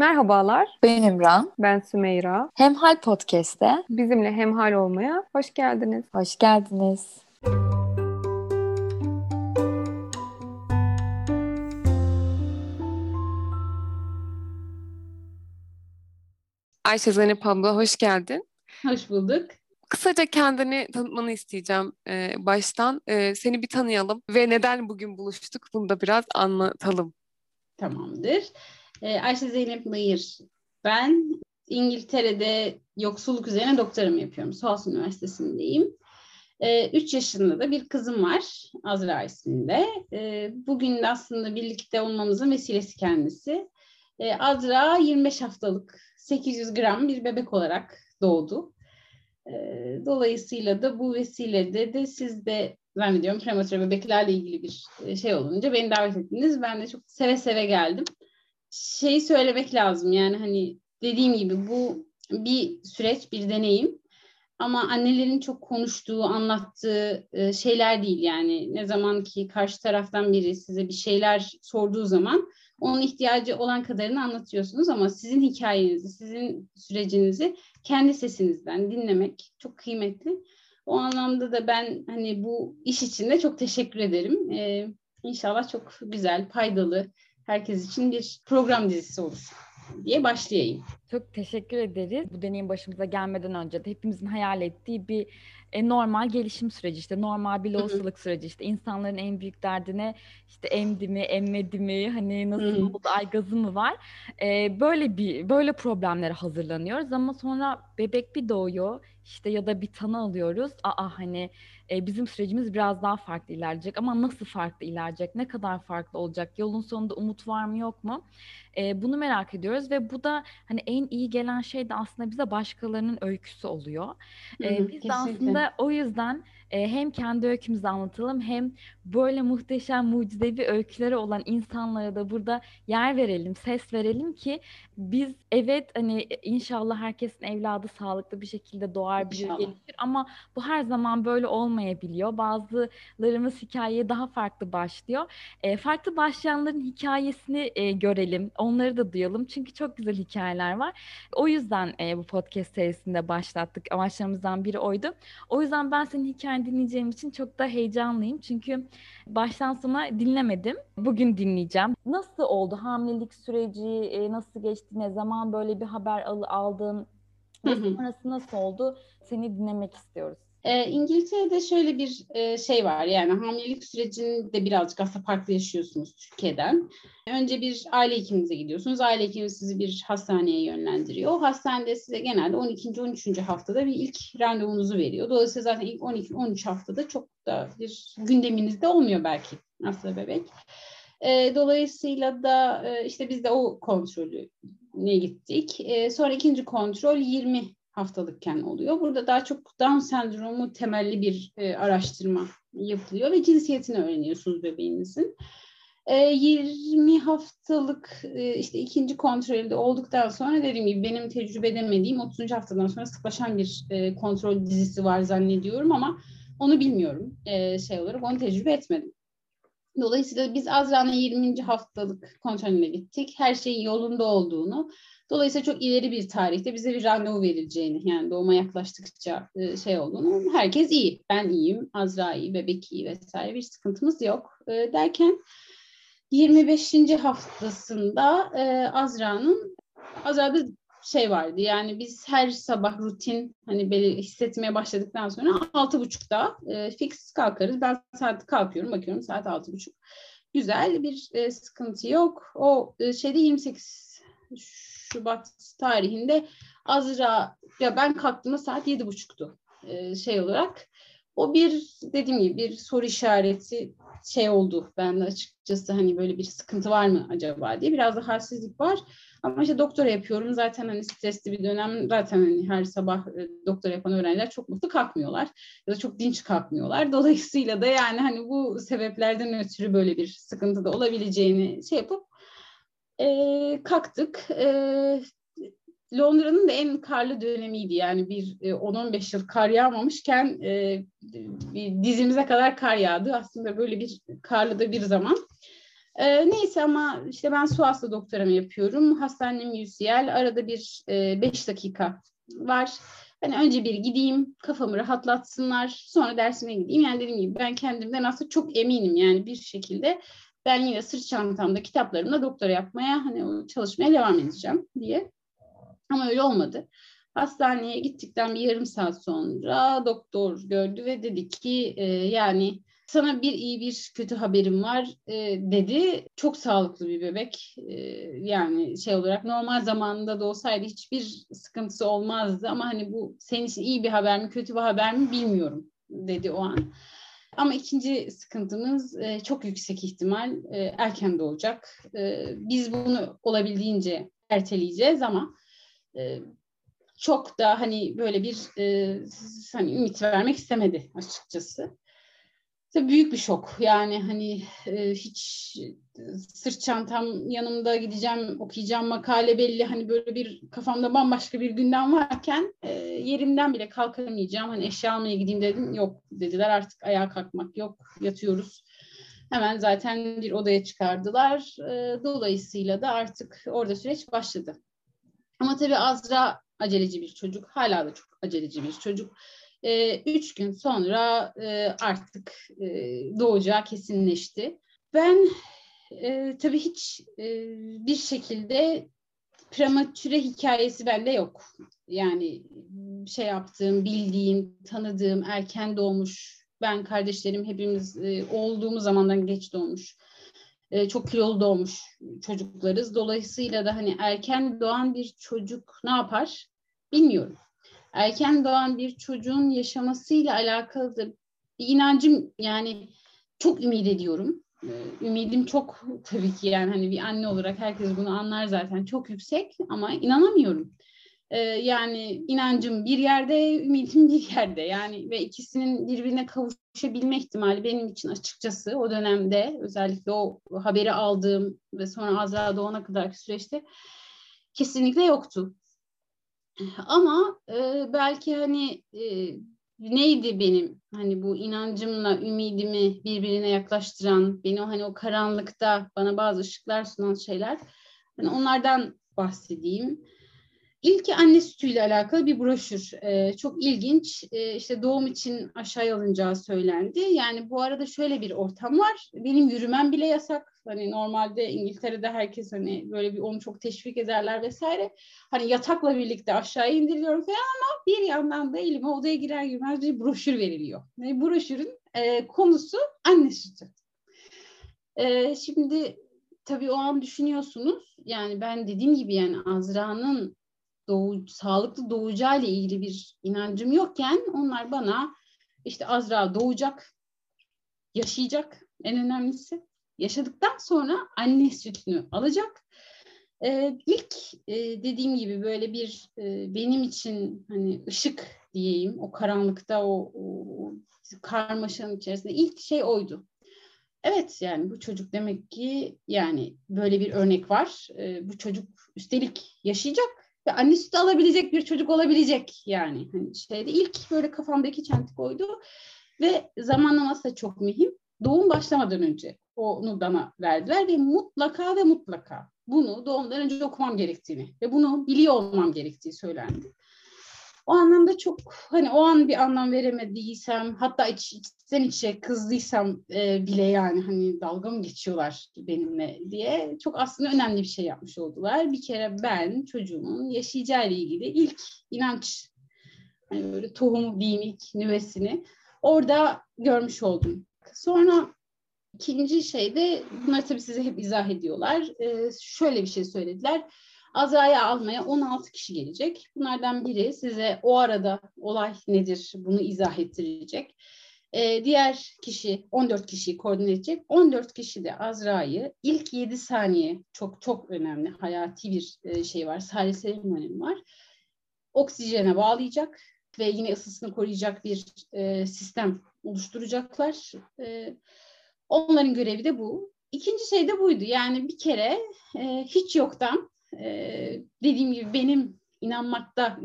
Merhabalar, Ben İmran. ben Sümeyra. Hemhal Podcast'te Bizimle hemhal olmaya hoş geldiniz. hoş geldiniz. Ayşe Zeynep abla hoş geldin. Hoş bulduk. Kısaca kendini tanıtmanı isteyeceğim e, baştan. E, seni bir tanıyalım ve neden bugün buluştuk bunu da biraz anlatalım. Tamamdır. Ee, Ayşe Zeynep Nayır. Ben İngiltere'de yoksulluk üzerine doktoramı yapıyorum. South Üniversitesi'ndeyim. 3 yaşında da bir kızım var. Azra isminde. Ee, bugün de aslında birlikte olmamızın vesilesi kendisi. Ee, Azra 25 haftalık 800 gram bir bebek olarak doğdu. Ee, dolayısıyla da bu vesilede de siz de zannediyorum prematüre bebeklerle ilgili bir e, şey olunca beni davet ettiniz. Ben de çok seve seve geldim. Şeyi söylemek lazım yani hani dediğim gibi bu bir süreç, bir deneyim. Ama annelerin çok konuştuğu, anlattığı e, şeyler değil yani. Ne zaman ki karşı taraftan biri size bir şeyler sorduğu zaman onun ihtiyacı olan kadarını anlatıyorsunuz ama sizin hikayenizi, sizin sürecinizi kendi sesinizden dinlemek çok kıymetli. O anlamda da ben hani bu iş için de çok teşekkür ederim. Ee, inşallah çok güzel, faydalı, herkes için bir program dizisi olur diye başlayayım. Çok teşekkür ederiz. Bu deneyim başımıza gelmeden önce de hepimizin hayal ettiği bir e, normal gelişim süreci işte normal bir lohusalık süreci işte insanların en büyük derdine işte emdi mi emmedi mi hani nasıl oldu ay gazı mı var E, böyle bir böyle problemlere hazırlanıyoruz ama sonra bebek bir doğuyor işte ya da bir tanı alıyoruz aa hani e, bizim sürecimiz biraz daha farklı ilerleyecek ama nasıl farklı ilerleyecek ne kadar farklı olacak yolun sonunda umut var mı yok mu E, bunu merak ediyoruz ve bu da hani en iyi gelen şey de aslında bize başkalarının öyküsü oluyor. Hı, biz de kesinlikle. aslında o yüzden e, hem kendi öykümüzü anlatalım hem böyle muhteşem mucizevi öyküleri olan insanlara da burada yer verelim, ses verelim ki biz evet hani inşallah herkesin evladı sağlıklı bir şekilde doğar, büyür, gelişir ama bu her zaman böyle olmayabiliyor. Bazılarımız hikayeye daha farklı başlıyor. E, farklı başlayanların hikayesini e, görelim, onları da duyalım çünkü çok güzel hikayeler var. O yüzden e, bu podcast serisinde başlattık. Amaçlarımızdan biri oydu. O yüzden ben senin hikayeni dinleyeceğim için çok da heyecanlıyım. Çünkü baştan sona dinlemedim. Bugün dinleyeceğim. Nasıl oldu hamilelik süreci? e, nasıl geçti? Ne zaman böyle bir haber al- aldın? Sonrası nasıl oldu? Seni dinlemek istiyoruz. Ee, İngiltere'de şöyle bir e, şey var yani hamilelik sürecini de birazcık aslında farklı yaşıyorsunuz Türkiye'den. Önce bir aile hekiminize gidiyorsunuz. Aile hekimi sizi bir hastaneye yönlendiriyor. O hastanede size genelde 12. 13. haftada bir ilk randevunuzu veriyor. Dolayısıyla zaten ilk 12-13 haftada çok da bir gündeminizde olmuyor belki aslında bebek. Ee, dolayısıyla da e, işte biz de o kontrolü ne gittik. Ee, sonra ikinci kontrol 20 haftalıkken oluyor. Burada daha çok Down sendromu temelli bir e, araştırma yapılıyor ve cinsiyetini öğreniyorsunuz bebeğinizin. E, 20 haftalık e, işte ikinci kontrolde olduktan sonra dediğim gibi benim tecrübe edemediğim 30. haftadan sonra sıklaşan bir e, kontrol dizisi var zannediyorum ama onu bilmiyorum e, şey olarak onu tecrübe etmedim. Dolayısıyla biz Azra'nın 20. haftalık kontrolüne gittik. Her şeyin yolunda olduğunu, dolayısıyla çok ileri bir tarihte bize bir randevu verileceğini, yani doğuma yaklaştıkça e, şey olduğunu, herkes iyi. Ben iyiyim, Azra iyi, bebek iyi vesaire bir sıkıntımız yok E, derken 25. haftasında e, Azra'nın Azra'da şey vardı yani biz her sabah rutin hani belir hissetmeye başladıktan sonra altı buçukta e, fix kalkarız. Ben saat kalkıyorum bakıyorum saat altı buçuk. Güzel bir e, sıkıntı yok. O e, şeyde 28 Şubat tarihinde Azra ya ben kalktığımda saat yedi buçuktu e, şey olarak. O bir dediğim gibi bir soru işareti şey oldu bende açıkçası hani böyle bir sıkıntı var mı acaba diye biraz da halsizlik var. Ama işte doktora yapıyorum zaten hani stresli bir dönem zaten hani her sabah e, doktora yapan öğrenciler çok mutlu kalkmıyorlar ya da çok dinç kalkmıyorlar. Dolayısıyla da yani hani bu sebeplerden ötürü böyle bir sıkıntı da olabileceğini şey yapıp e, kalktık. E, Londra'nın da en karlı dönemiydi yani bir e, 10-15 yıl kar yağmamışken e, dizimize kadar kar yağdı. Aslında böyle bir karlı da bir zaman. E, neyse ama işte ben su hasta doktoramı yapıyorum. Hastanem UCL. Arada bir 5 e, beş dakika var. Hani önce bir gideyim, kafamı rahatlatsınlar, sonra dersime gideyim. Yani dediğim gibi ben kendimden aslında çok eminim yani bir şekilde ben yine sırt çantamda kitaplarımla doktora yapmaya hani çalışmaya devam edeceğim diye. Ama öyle olmadı. Hastaneye gittikten bir yarım saat sonra doktor gördü ve dedi ki e, yani sana bir iyi bir kötü haberim var e, dedi. Çok sağlıklı bir bebek. E, yani şey olarak normal zamanında da olsaydı hiçbir sıkıntısı olmazdı ama hani bu senin için iyi bir haber mi kötü bir haber mi bilmiyorum dedi o an. Ama ikinci sıkıntımız e, çok yüksek ihtimal e, erken doğacak. E, biz bunu olabildiğince erteleyeceğiz ama e, çok da hani böyle bir e, hani ümit vermek istemedi açıkçası. Tabii büyük bir şok. Yani hani e, hiç sırt çantam yanımda gideceğim, okuyacağım makale belli. Hani böyle bir kafamda bambaşka bir gündem varken e, yerimden bile kalkamayacağım. Hani eşya almaya gideyim dedim. Yok dediler artık ayağa kalkmak yok. Yatıyoruz. Hemen zaten bir odaya çıkardılar. E, dolayısıyla da artık orada süreç başladı. Ama tabii Azra aceleci bir çocuk. Hala da çok aceleci bir çocuk. E, üç gün sonra e, artık e, doğacağı kesinleşti. Ben e, tabii hiç e, bir şekilde prematüre hikayesi bende yok. Yani şey yaptığım, bildiğim, tanıdığım, erken doğmuş, ben kardeşlerim hepimiz e, olduğumuz zamandan geç doğmuş. E, çok kilolu doğmuş çocuklarız. Dolayısıyla da hani erken doğan bir çocuk ne yapar bilmiyorum erken doğan bir çocuğun yaşamasıyla alakalı da bir inancım yani çok ümit ediyorum. Ee, ümidim çok tabii ki yani hani bir anne olarak herkes bunu anlar zaten çok yüksek ama inanamıyorum. Ee, yani inancım bir yerde, ümidim bir yerde yani ve ikisinin birbirine kavuşabilme ihtimali benim için açıkçası o dönemde özellikle o haberi aldığım ve sonra Azra doğana kadarki süreçte kesinlikle yoktu. Ama e, belki hani e, neydi benim hani bu inancımla ümidimi birbirine yaklaştıran, beni hani o karanlıkta bana bazı ışıklar sunan şeyler. Hani onlardan bahsedeyim. İlki anne sütüyle alakalı bir broşür. Ee, çok ilginç. Ee, işte doğum için aşağıya alınacağı söylendi. Yani bu arada şöyle bir ortam var. Benim yürümem bile yasak. Hani normalde İngiltere'de herkes hani böyle bir onu çok teşvik ederler vesaire. Hani yatakla birlikte aşağıya indiriliyorum falan ama bir yandan da elime odaya girer girmez bir broşür veriliyor. Yani broşürün e, konusu anne sütü. E, şimdi tabii o an düşünüyorsunuz. Yani ben dediğim gibi yani Azra'nın doğu, sağlıklı doğacağıyla ilgili bir inancım yokken onlar bana işte Azra doğacak, yaşayacak en önemlisi. Yaşadıktan sonra anne sütünü alacak. Ee, ilk e, dediğim gibi böyle bir e, benim için hani ışık diyeyim o karanlıkta o, o karmaşanın içerisinde ilk şey oydu. Evet yani bu çocuk demek ki yani böyle bir örnek var. Ee, bu çocuk üstelik yaşayacak ve anne sütü alabilecek bir çocuk olabilecek yani. Hani şeyde ilk böyle kafamdaki çentik oydu ve zamanlaması da çok mühim. Doğum başlamadan önce onu bana verdiler ve mutlaka ve mutlaka bunu doğumdan önce okumam gerektiğini ve bunu biliyor olmam gerektiği söylendi. O anlamda çok hani o an bir anlam veremediysem hatta iç, içten içe kızdıysam e, bile yani hani dalga mı geçiyorlar benimle diye çok aslında önemli bir şey yapmış oldular. Bir kere ben çocuğumun yaşayacağı ile ilgili ilk inanç hani böyle tohumu diyeyim ilk nüvesini orada görmüş oldum. Sonra ikinci şey de bunları tabii size hep izah ediyorlar. Ee, şöyle bir şey söylediler Azra'yı almaya 16 kişi gelecek. Bunlardan biri size o arada olay nedir bunu izah ettirecek. Ee, diğer kişi 14 kişiyi koordine edecek. 14 kişi de Azra'yı ilk 7 saniye çok çok önemli hayati bir e, şey var. Salisenin önemi var. Oksijene bağlayacak ve yine ısısını koruyacak bir e, sistem oluşturacaklar. E, onların görevi de bu. İkinci şey de buydu. Yani bir kere e, hiç yoktan e, dediğim gibi benim inanmakta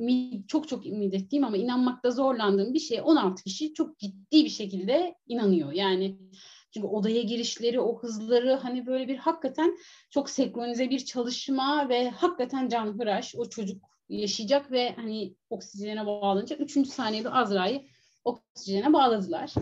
çok çok ümit ettiğim ama inanmakta zorlandığım bir şey 16 kişi çok ciddi bir şekilde inanıyor. Yani Çünkü odaya girişleri, o hızları hani böyle bir hakikaten çok senkronize bir çalışma ve hakikaten canhıraş o çocuk yaşayacak ve hani oksijene bağlanacak. Üçüncü saniyede Azra'yı oksijene bağladılar.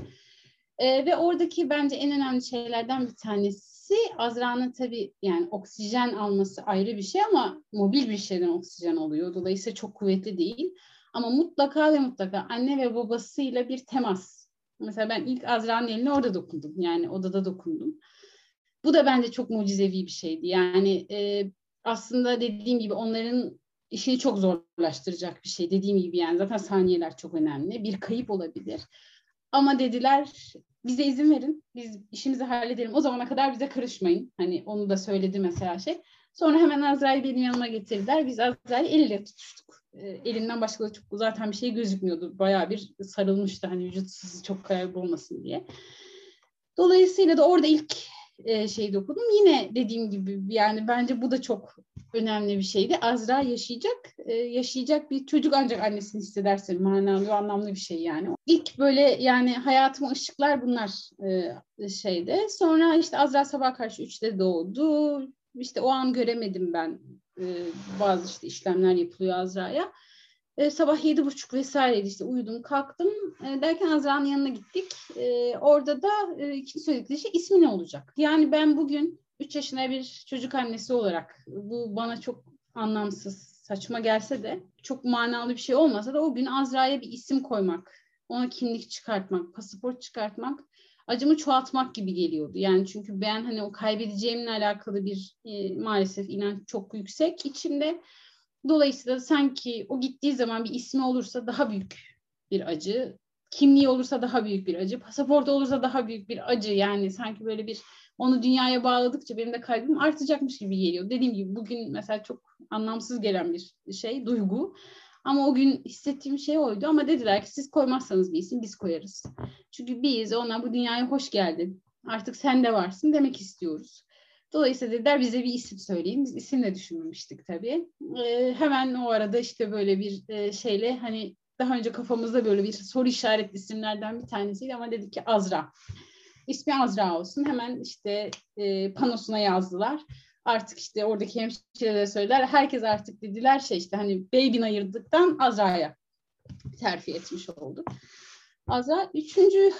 E, ve oradaki bence en önemli şeylerden bir tanesi Azra'nın tabii yani oksijen alması ayrı bir şey ama mobil bir şeyden oksijen alıyor. Dolayısıyla çok kuvvetli değil. Ama mutlaka ve mutlaka anne ve babasıyla bir temas. Mesela ben ilk Azra'nın eline orada dokundum. Yani odada dokundum. Bu da bence çok mucizevi bir şeydi. Yani e, aslında dediğim gibi onların işini çok zorlaştıracak bir şey. Dediğim gibi yani zaten saniyeler çok önemli. Bir kayıp olabilir. Ama dediler bize izin verin. Biz işimizi halledelim. O zamana kadar bize karışmayın. Hani onu da söyledi mesela şey. Sonra hemen Azrail benim yanıma getirdiler. Biz Azrail'i elle tutuştuk. E, elinden başka da çok zaten bir şey gözükmüyordu. Bayağı bir sarılmıştı hani vücut çok kaybolmasın diye. Dolayısıyla da orada ilk e, şeyde okudum. Yine dediğim gibi yani bence bu da çok önemli bir şeydi. Azra yaşayacak, e, yaşayacak bir çocuk ancak annesini hissederse manalı, anlamlı bir şey yani. İlk böyle yani hayatıma ışıklar bunlar e, şeyde. Sonra işte Azra sabah karşı üçte doğdu. İşte o an göremedim ben e, bazı işte işlemler yapılıyor Azra'ya. E, sabah yedi buçuk vesaireydi işte uyudum kalktım e, derken Azra'nın yanına gittik. E, orada da e, ikinci söyledikleri şey ismi ne olacak? Yani ben bugün 3 yaşında bir çocuk annesi olarak bu bana çok anlamsız, saçma gelse de çok manalı bir şey olmasa da o gün Azra'ya bir isim koymak, ona kimlik çıkartmak, pasaport çıkartmak acımı çoğaltmak gibi geliyordu. Yani çünkü ben hani o kaybedeceğimle alakalı bir e, maalesef inanç çok yüksek içimde. Dolayısıyla sanki o gittiği zaman bir ismi olursa daha büyük bir acı, kimliği olursa daha büyük bir acı, pasaport olursa daha büyük bir acı. Yani sanki böyle bir onu dünyaya bağladıkça benim de kalbim artacakmış gibi geliyor. Dediğim gibi bugün mesela çok anlamsız gelen bir şey, duygu. Ama o gün hissettiğim şey oydu. Ama dediler ki siz koymazsanız bir isim biz koyarız. Çünkü biz ona bu dünyaya hoş geldin. Artık sen de varsın demek istiyoruz. Dolayısıyla dediler bize bir isim söyleyin. Biz isim de düşünmemiştik tabii. Ee, hemen o arada işte böyle bir e, şeyle hani daha önce kafamızda böyle bir soru işaretli isimlerden bir tanesiydi ama dedik ki Azra. İsmi Azra olsun. Hemen işte e, panosuna yazdılar. Artık işte oradaki hemşireler söyler. Herkes artık dediler şey işte hani Beybin ayırdıktan Azra'ya terfi etmiş oldu. Azra üçüncü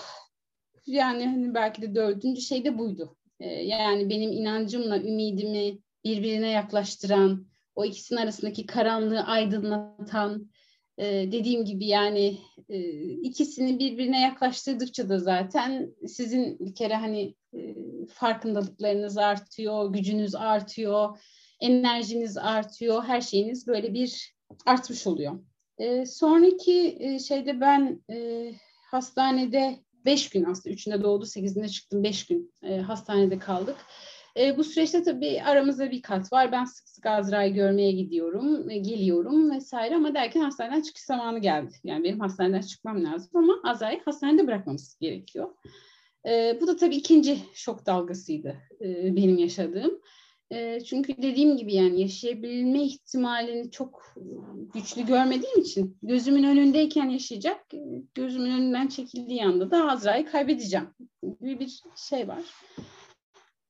yani hani belki de dördüncü şey de buydu. Ee, yani benim inancımla ümidimi birbirine yaklaştıran, o ikisinin arasındaki karanlığı aydınlatan, e, dediğim gibi yani e, ikisini birbirine yaklaştırdıkça da zaten sizin bir kere hani e, farkındalıklarınız artıyor, gücünüz artıyor, enerjiniz artıyor, her şeyiniz böyle bir artmış oluyor. E, sonraki e, şeyde ben e, hastanede beş gün aslında üçünde doğdu, sekizinde çıktım, beş gün e, hastanede kaldık. E, bu süreçte tabii aramızda bir kat var. Ben sık sık Azra'yı görmeye gidiyorum, e, geliyorum vesaire ama derken hastaneden çıkış zamanı geldi. Yani benim hastaneden çıkmam lazım ama Azra'yı hastanede bırakmamız gerekiyor. E, bu da tabii ikinci şok dalgasıydı e, benim yaşadığım. E, çünkü dediğim gibi yani yaşayabilme ihtimalini çok güçlü görmediğim için gözümün önündeyken yaşayacak, gözümün önünden çekildiği anda da Azra'yı kaybedeceğim gibi bir şey var.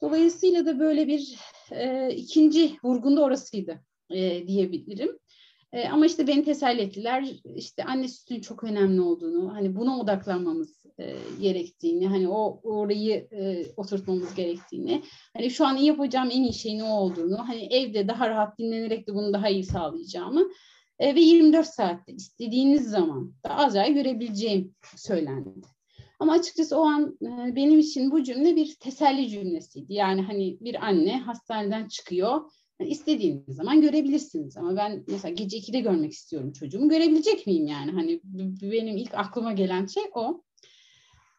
Dolayısıyla da böyle bir e, ikinci vurgun da orasıydı e, diyebilirim. E, ama işte beni teselli ettiler. İşte anne sütünün çok önemli olduğunu, hani buna odaklanmamız e, gerektiğini, hani o orayı e, oturtmamız gerektiğini, hani şu an yapacağım en iyi şeyin o olduğunu, hani evde daha rahat dinlenerek de bunu daha iyi sağlayacağımı e, ve 24 saatte istediğiniz zaman da Azra'yı görebileceğim söylendi. Ama açıkçası o an e, benim için bu cümle bir teselli cümlesiydi. Yani hani bir anne hastaneden çıkıyor. Yani istediğiniz zaman görebilirsiniz ama ben mesela gece 2'de görmek istiyorum çocuğumu. Görebilecek miyim yani? Hani benim ilk aklıma gelen şey o.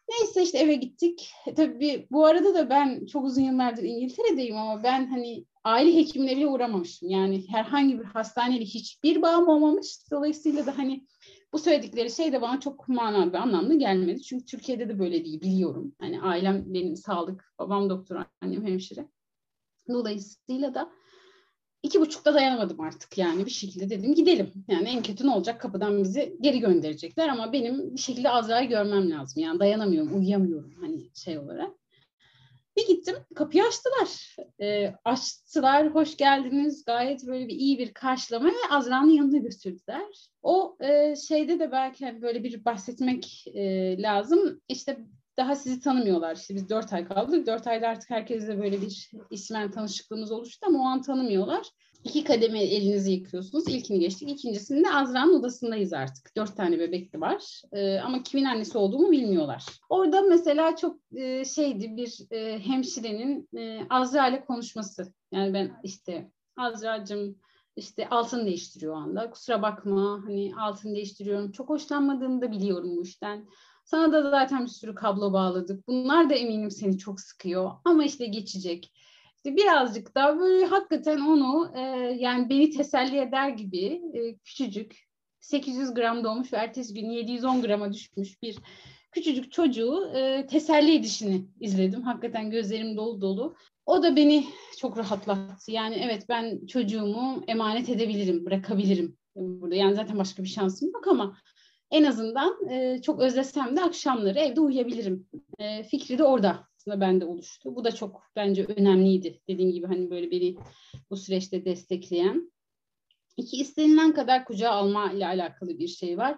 Neyse işte eve gittik. E, tabii bu arada da ben çok uzun yıllardır İngiltere'deyim ama ben hani aile hekimine bile uğramamışım. Yani herhangi bir hastaneyle hiçbir bağım olmamış. Dolayısıyla da hani bu söyledikleri şey de bana çok manalı ve anlamlı gelmedi. Çünkü Türkiye'de de böyle değil biliyorum. Hani ailem benim sağlık, babam doktor, annem hemşire. Dolayısıyla da iki buçukta dayanamadım artık yani bir şekilde dedim gidelim. Yani en kötü ne olacak kapıdan bizi geri gönderecekler ama benim bir şekilde Azra'yı görmem lazım. Yani dayanamıyorum, uyuyamıyorum hani şey olarak. Bir gittim kapıyı açtılar. E, açtılar hoş geldiniz gayet böyle bir iyi bir karşılama ve Azra'nın yanına götürdüler. O e, şeyde de belki hani böyle bir bahsetmek e, lazım. İşte daha sizi tanımıyorlar. İşte biz dört ay kaldık. Dört ayda artık herkesle böyle bir ismen tanışıklığımız oluştu ama o an tanımıyorlar. İki kademe elinizi yıkıyorsunuz. İlkini geçtik. İkincisinde Azra'nın odasındayız artık. Dört tane bebek de var. Ee, ama kimin annesi olduğumu bilmiyorlar. Orada mesela çok e, şeydi bir e, hemşirenin e, Azra ile konuşması. Yani ben işte Azra'cığım işte altın değiştiriyor o anda. Kusura bakma hani altın değiştiriyorum. Çok hoşlanmadığımı da biliyorum bu işten. Sana da zaten bir sürü kablo bağladık. Bunlar da eminim seni çok sıkıyor. Ama işte geçecek. Birazcık daha böyle hakikaten onu e, yani beni teselli eder gibi e, küçücük 800 gram doğmuş ve ertesi gün 710 grama düşmüş bir küçücük çocuğu e, teselli edişini izledim. Hakikaten gözlerim dolu dolu. O da beni çok rahatlattı. Yani evet ben çocuğumu emanet edebilirim, bırakabilirim burada. Yani zaten başka bir şansım yok ama en azından e, çok özlesem de akşamları evde uyuyabilirim. E, fikri de orada aslında bende oluştu. Bu da çok bence önemliydi. Dediğim gibi hani böyle beni bu süreçte destekleyen. İki istenilen kadar kucağa alma ile alakalı bir şey var.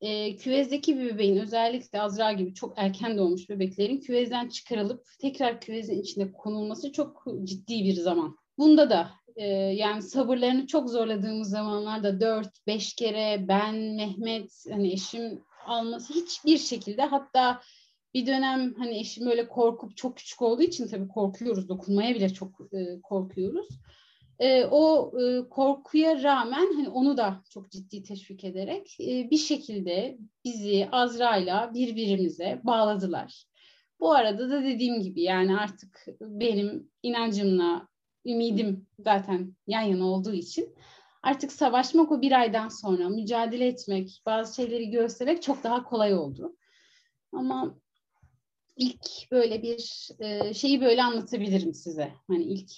E, küvezdeki bir bebeğin özellikle Azra gibi çok erken doğmuş bebeklerin küvezden çıkarılıp tekrar küvezin içine konulması çok ciddi bir zaman. Bunda da e, yani sabırlarını çok zorladığımız zamanlarda 4-5 kere ben, Mehmet, hani eşim alması hiçbir şekilde hatta bir dönem hani eşim öyle korkup çok küçük olduğu için tabii korkuyoruz. Dokunmaya bile çok e, korkuyoruz. E, o e, korkuya rağmen hani onu da çok ciddi teşvik ederek e, bir şekilde bizi Azra'yla birbirimize bağladılar. Bu arada da dediğim gibi yani artık benim inancımla ümidim zaten yan yana olduğu için artık savaşmak o bir aydan sonra mücadele etmek, bazı şeyleri göstermek çok daha kolay oldu. Ama ilk böyle bir e, şeyi böyle anlatabilirim size. Hani ilk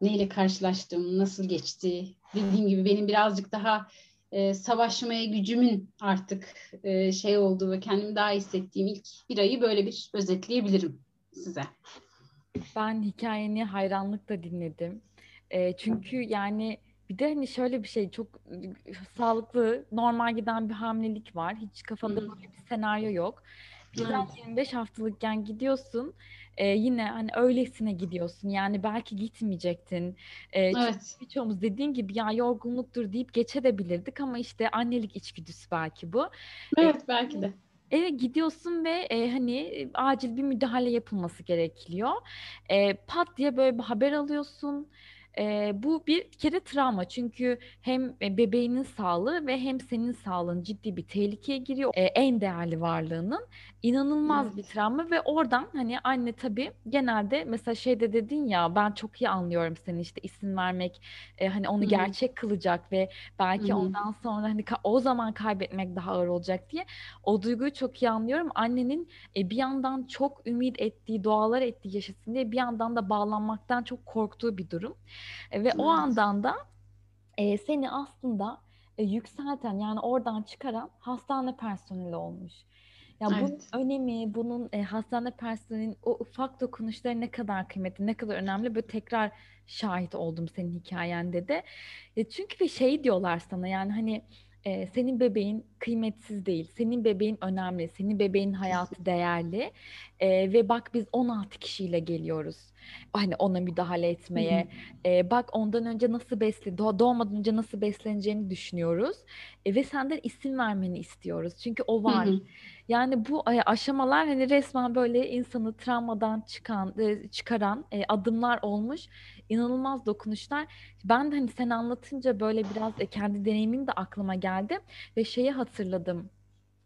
neyle karşılaştım, nasıl geçti. Dediğim gibi benim birazcık daha e, savaşmaya gücümün artık e, şey olduğu ve kendimi daha hissettiğim ilk bir ayı böyle bir özetleyebilirim size. Ben hikayeni hayranlıkla dinledim. E, çünkü yani bir de hani şöyle bir şey çok sağlıklı, normal giden bir hamilelik var. Hiç kafanda böyle bir senaryo yok. Birden 25 haftalıkken gidiyorsun. E, yine hani öylesine gidiyorsun. Yani belki gitmeyecektin. E, evet. Birçoğumuz dediğin gibi ya yorgunluktur deyip geçebilirdik ama işte annelik içgüdüsü belki bu. Evet e, belki de. Evet gidiyorsun ve e, hani acil bir müdahale yapılması gerekiyor. E, pat diye böyle bir haber alıyorsun. E, bu bir kere travma çünkü hem bebeğinin sağlığı ve hem senin sağlığın ciddi bir tehlikeye giriyor. E, en değerli varlığının inanılmaz evet. bir travma ve oradan hani anne tabii genelde mesela şeyde dedin ya ben çok iyi anlıyorum seni işte isim vermek e, hani onu Hı-hı. gerçek kılacak ve belki Hı-hı. ondan sonra hani o zaman kaybetmek daha ağır olacak diye o duyguyu çok iyi anlıyorum. Annenin e, bir yandan çok ümit ettiği, dualar ettiği yaşasın diye bir yandan da bağlanmaktan çok korktuğu bir durum. E, ve evet. o andan da e, seni aslında e, yükselten yani oradan çıkaran hastane personeli olmuş. Ya evet. bunun önemi, bunun e, hastane personelinin o ufak dokunuşları ne kadar kıymetli, ne kadar önemli böyle tekrar şahit oldum senin hikayende de. E, çünkü bir şey diyorlar sana yani hani e, senin bebeğin kıymetsiz değil. Senin bebeğin önemli. Senin bebeğin hayatı değerli. E, ve bak biz 16 kişiyle geliyoruz. Hani ona müdahale etmeye. E, bak ondan önce nasıl besle, doğ- doğmadan önce nasıl besleneceğini düşünüyoruz. E, ve senden isim vermeni istiyoruz. Çünkü o var. Yani bu aşamalar hani resmen böyle insanı travmadan çıkan, çıkaran adımlar olmuş inanılmaz dokunuşlar. Ben de hani sen anlatınca böyle biraz e, kendi deneyimin de aklıma geldi ve şeyi hatırladım.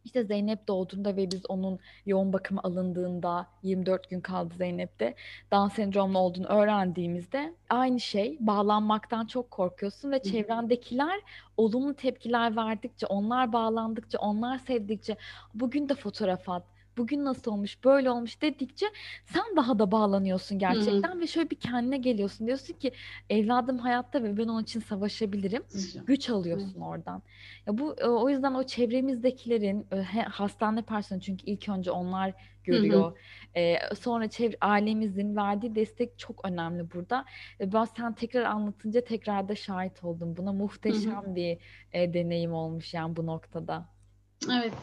İşte Zeynep doğduğunda ve biz onun yoğun bakıma alındığında 24 gün kaldı Zeynep'te. Down sendromlu olduğunu öğrendiğimizde aynı şey bağlanmaktan çok korkuyorsun ve çevrendekiler olumlu tepkiler verdikçe, onlar bağlandıkça, onlar sevdikçe bugün de fotoğraf at, bugün nasıl olmuş, böyle olmuş dedikçe sen daha da bağlanıyorsun gerçekten Hı hı. ve şöyle bir kendine geliyorsun. Diyorsun ki evladım hayatta ve ben onun için savaşabilirim. Güzel. Güç alıyorsun oradan. Ya bu e, o yüzden o çevremizdekilerin e, hastane personeli çünkü ilk önce onlar görüyor. E, sonra çevre ailemizin verdiği destek çok önemli burada. E, ben sen tekrar anlatınca tekrar da şahit oldum. Buna muhteşem bir e, deneyim olmuş yani bu noktada. Evet.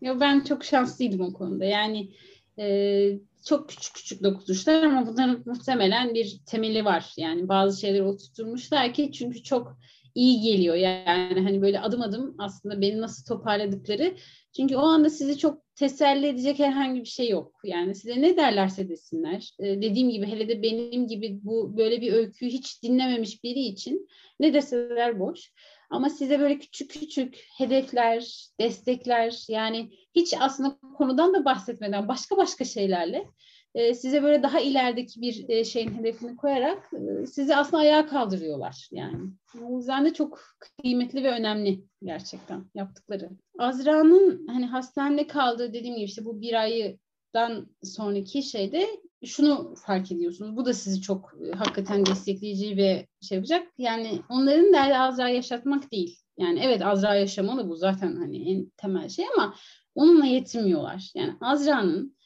Ya ben çok şanslıydım o konuda. Yani e, çok küçük küçük dokunuşlar ama bunların muhtemelen bir temeli var. Yani bazı şeyleri oturtmuşlar ki çünkü çok iyi geliyor. Yani hani böyle adım adım aslında beni nasıl toparladıkları. Çünkü o anda sizi çok teselli edecek herhangi bir şey yok. Yani size ne derlerse desinler. E, dediğim gibi hele de benim gibi bu böyle bir öyküyü hiç dinlememiş biri için ne deseler boş. Ama size böyle küçük küçük hedefler, destekler yani hiç aslında konudan da bahsetmeden başka başka şeylerle e, size böyle daha ilerideki bir e, şeyin hedefini koyarak e, sizi aslında ayağa kaldırıyorlar yani. O yüzden de çok kıymetli ve önemli gerçekten yaptıkları. Azra'nın hani hastanede kaldığı dediğim gibi işte bu bir aydan sonraki şeyde şunu fark ediyorsunuz. Bu da sizi çok e, hakikaten destekleyici ve şey yapacak. Yani onların derdi Azra yaşatmak değil. Yani evet Azra yaşamalı bu zaten hani en temel şey ama onunla yetinmiyorlar. Yani Azra'nın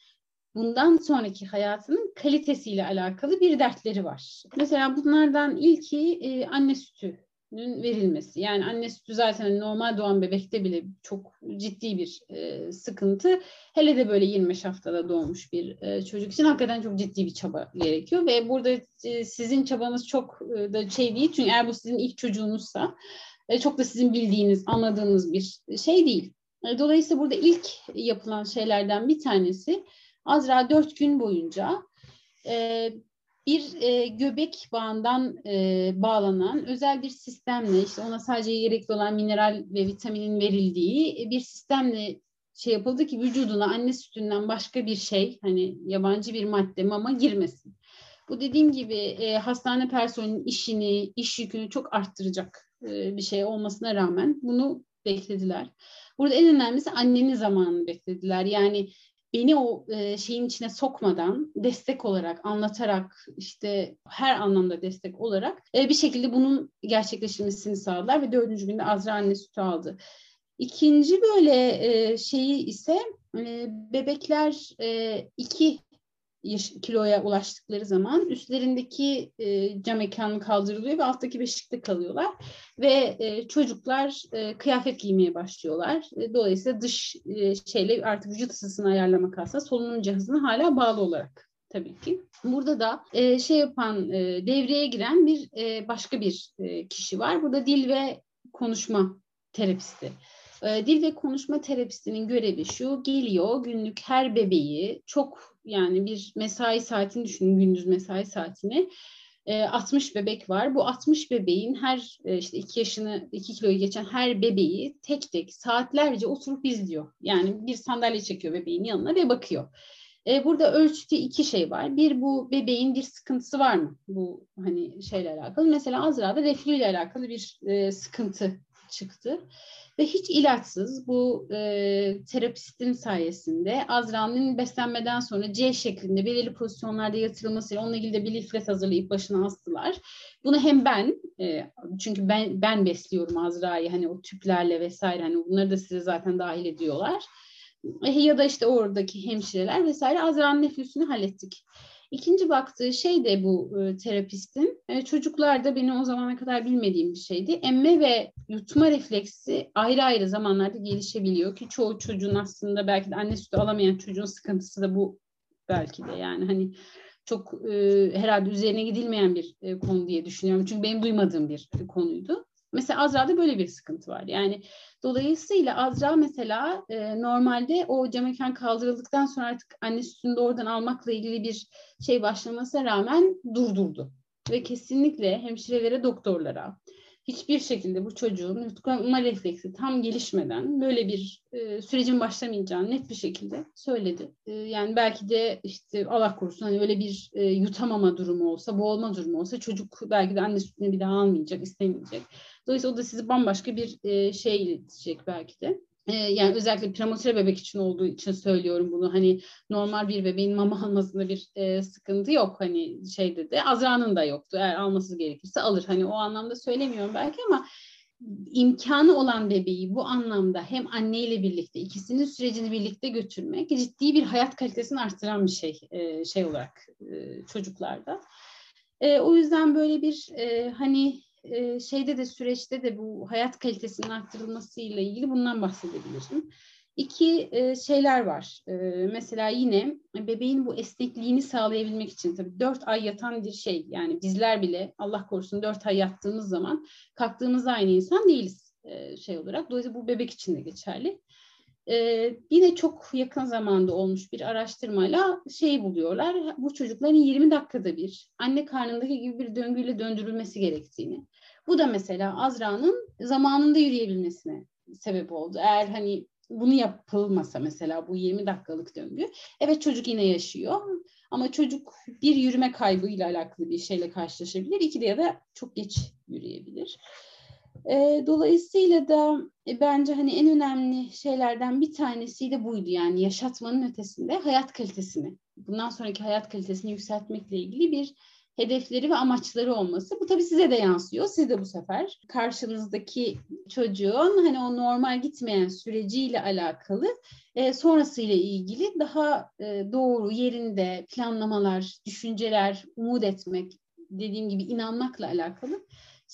bundan sonraki hayatının kalitesiyle alakalı bir dertleri var. Mesela bunlardan ilki e, anne sütünün verilmesi. Yani anne sütü zaten hani normal doğan bebekte bile çok ciddi bir e, sıkıntı. Hele de böyle 25 haftada doğmuş bir e, çocuk için hakikaten çok ciddi bir çaba gerekiyor ve burada e, sizin çabanız çok e, da şey değil çünkü eğer bu sizin ilk çocuğunuzsa e, çok da sizin bildiğiniz, anladığınız bir şey değil. E, dolayısıyla burada ilk yapılan şeylerden bir tanesi Azra dört gün boyunca e, bir e, göbek bağından e, bağlanan özel bir sistemle işte ona sadece gerekli olan mineral ve vitaminin verildiği bir sistemle şey yapıldı ki vücuduna anne sütünden başka bir şey hani yabancı bir madde mama girmesin. Bu dediğim gibi e, hastane personelinin işini, iş yükünü çok arttıracak e, bir şey olmasına rağmen bunu beklediler. Burada en önemlisi annenin zamanını beklediler. Yani beni o e, şeyin içine sokmadan destek olarak anlatarak işte her anlamda destek olarak e, bir şekilde bunun gerçekleşmesini sağladılar ve dördüncü günde Azra anne sütü aldı. İkinci böyle e, şeyi ise e, bebekler e, iki kiloya ulaştıkları zaman üstlerindeki e, cam ekranı kaldırılıyor ve alttaki beşikte kalıyorlar ve e, çocuklar e, kıyafet giymeye başlıyorlar. E, dolayısıyla dış e, şeyle artık vücut ısısını ayarlamak aslında solunum cihazına hala bağlı olarak tabii ki. Burada da e, şey yapan e, devreye giren bir e, başka bir e, kişi var. Burada dil ve konuşma terapisti. E, dil ve konuşma terapistinin görevi şu, geliyor günlük her bebeği çok yani bir mesai saatini düşünün gündüz mesai saatini. E, 60 bebek var. Bu 60 bebeğin her e, işte 2 yaşını 2 kiloyu geçen her bebeği tek tek saatlerce oturup izliyor. Yani bir sandalye çekiyor bebeğin yanına ve bakıyor. E, burada ölçtüğü iki şey var. Bir bu bebeğin bir sıkıntısı var mı? Bu hani şeyle alakalı. Mesela Azra'da reflü ile alakalı bir e, sıkıntı çıktı. Ve hiç ilaçsız bu e, terapistin sayesinde Azra'nın beslenmeden sonra C şeklinde belirli pozisyonlarda yatırılmasıyla onunla ilgili de bir liflet hazırlayıp başına astılar. Bunu hem ben e, çünkü ben ben besliyorum Azra'yı hani o tüplerle vesaire hani bunları da size zaten dahil ediyorlar. E, ya da işte oradaki hemşireler vesaire Azra'nın neflüsünü hallettik. İkinci baktığı şey de bu e, terapistin. E, çocuklarda benim o zamana kadar bilmediğim bir şeydi. Emme ve yutma refleksi ayrı ayrı zamanlarda gelişebiliyor ki çoğu çocuğun aslında belki de anne sütü alamayan çocuğun sıkıntısı da bu belki de yani hani çok e, herhalde üzerine gidilmeyen bir e, konu diye düşünüyorum. Çünkü benim duymadığım bir e, konuydu. Mesela Azra'da böyle bir sıkıntı var. Yani dolayısıyla Azra mesela e, normalde o cam mekan kaldırıldıktan sonra artık anne sütünü oradan almakla ilgili bir şey başlamasına rağmen durdurdu. Ve kesinlikle hemşirelere, doktorlara hiçbir şekilde bu çocuğun yutkunma refleksi tam gelişmeden böyle bir e, sürecin başlamayacağını net bir şekilde söyledi. E, yani belki de işte Allah korusun hani öyle bir e, yutamama durumu olsa, boğulma durumu olsa çocuk belki de anne sütünü bir daha almayacak, istemeyecek. Dolayısıyla o da sizi bambaşka bir e, şey iletecek belki de. Yani özellikle prematüre bebek için olduğu için söylüyorum bunu. Hani normal bir bebeğin mama almasında bir e, sıkıntı yok. Hani şeyde de Azra'nın da yoktu. Eğer alması gerekirse alır. Hani o anlamda söylemiyorum belki ama imkanı olan bebeği bu anlamda hem anneyle birlikte ikisinin sürecini birlikte götürmek ciddi bir hayat kalitesini artıran bir şey e, şey olarak e, çocuklarda. E, o yüzden böyle bir e, hani e, şeyde de süreçte de bu hayat kalitesinin arttırılmasıyla ilgili bundan bahsedebilirim. İki e, şeyler var. E, mesela yine bebeğin bu esnekliğini sağlayabilmek için tabii dört ay yatan bir şey. Yani bizler bile Allah korusun dört ay yattığımız zaman kalktığımızda aynı insan değiliz e, şey olarak. Dolayısıyla bu bebek için de geçerli. Ee, yine çok yakın zamanda olmuş bir araştırmayla şey buluyorlar. Bu çocukların 20 dakikada bir anne karnındaki gibi bir döngüyle döndürülmesi gerektiğini. Bu da mesela Azra'nın zamanında yürüyebilmesine sebep oldu. Eğer hani bunu yapılmasa mesela bu 20 dakikalık döngü. Evet çocuk yine yaşıyor ama çocuk bir yürüme kaybıyla alakalı bir şeyle karşılaşabilir. İki de ya da çok geç yürüyebilir. E, dolayısıyla da e, bence hani en önemli şeylerden bir tanesi de buydu yani yaşatmanın ötesinde hayat kalitesini, bundan sonraki hayat kalitesini yükseltmekle ilgili bir hedefleri ve amaçları olması. Bu tabii size de yansıyor. Siz de bu sefer karşınızdaki çocuğun hani o normal gitmeyen süreciyle alakalı e, sonrasıyla ilgili daha e, doğru yerinde planlamalar, düşünceler, umut etmek, dediğim gibi inanmakla alakalı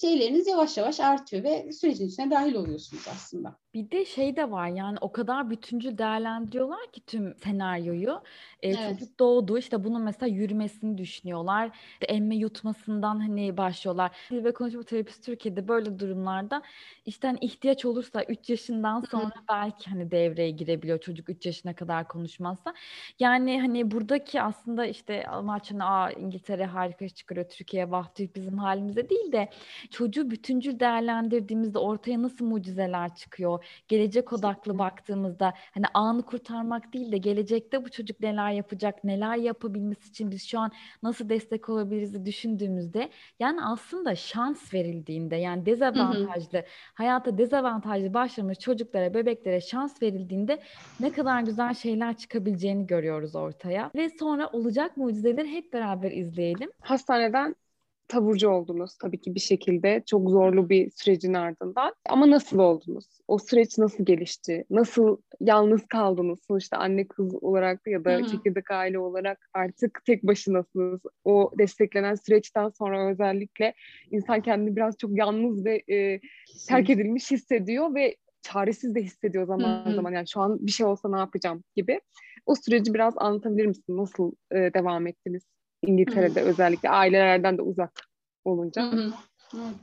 şeyleriniz yavaş yavaş artıyor ve sürecin içine dahil oluyorsunuz aslında. Bir de şey de var yani o kadar bütüncül değerlendiriyorlar ki tüm senaryoyu. Ee, evet. Çocuk doğdu işte bunun mesela yürümesini düşünüyorlar. İşte emme yutmasından hani başlıyorlar. Dil ve konuşma terapisi Türkiye'de böyle durumlarda işte hani ihtiyaç olursa 3 yaşından sonra Hı-hı. belki hani devreye girebiliyor çocuk 3 yaşına kadar konuşmazsa. Yani hani buradaki aslında işte maçın a İngiltere harika çıkarıyor Türkiye vah bizim halimize değil de çocuğu bütüncül değerlendirdiğimizde ortaya nasıl mucizeler çıkıyor? Gelecek odaklı baktığımızda hani anı kurtarmak değil de gelecekte bu çocuk neler yapacak, neler yapabilmesi için biz şu an nasıl destek olabiliriz düşündüğümüzde yani aslında şans verildiğinde yani dezavantajlı, hı hı. hayata dezavantajlı başlamış çocuklara, bebeklere şans verildiğinde ne kadar güzel şeyler çıkabileceğini görüyoruz ortaya. Ve sonra olacak mucizeleri hep beraber izleyelim. Hastaneden taburcu oldunuz tabii ki bir şekilde çok zorlu bir sürecin ardından. Ama nasıl oldunuz? O süreç nasıl gelişti? Nasıl yalnız kaldınız? Sonuçta anne kız olarak ya da Hı-hı. çekirdek aile olarak artık tek başınasınız. O desteklenen süreçten sonra özellikle insan kendini biraz çok yalnız ve e, terk edilmiş hissediyor ve çaresiz de hissediyor zaman Hı-hı. zaman. Yani şu an bir şey olsa ne yapacağım gibi. O süreci biraz anlatabilir misin? Nasıl e, devam ettiniz? İngiltere'de özellikle ailelerden de uzak olunca. Hı-hı. Evet.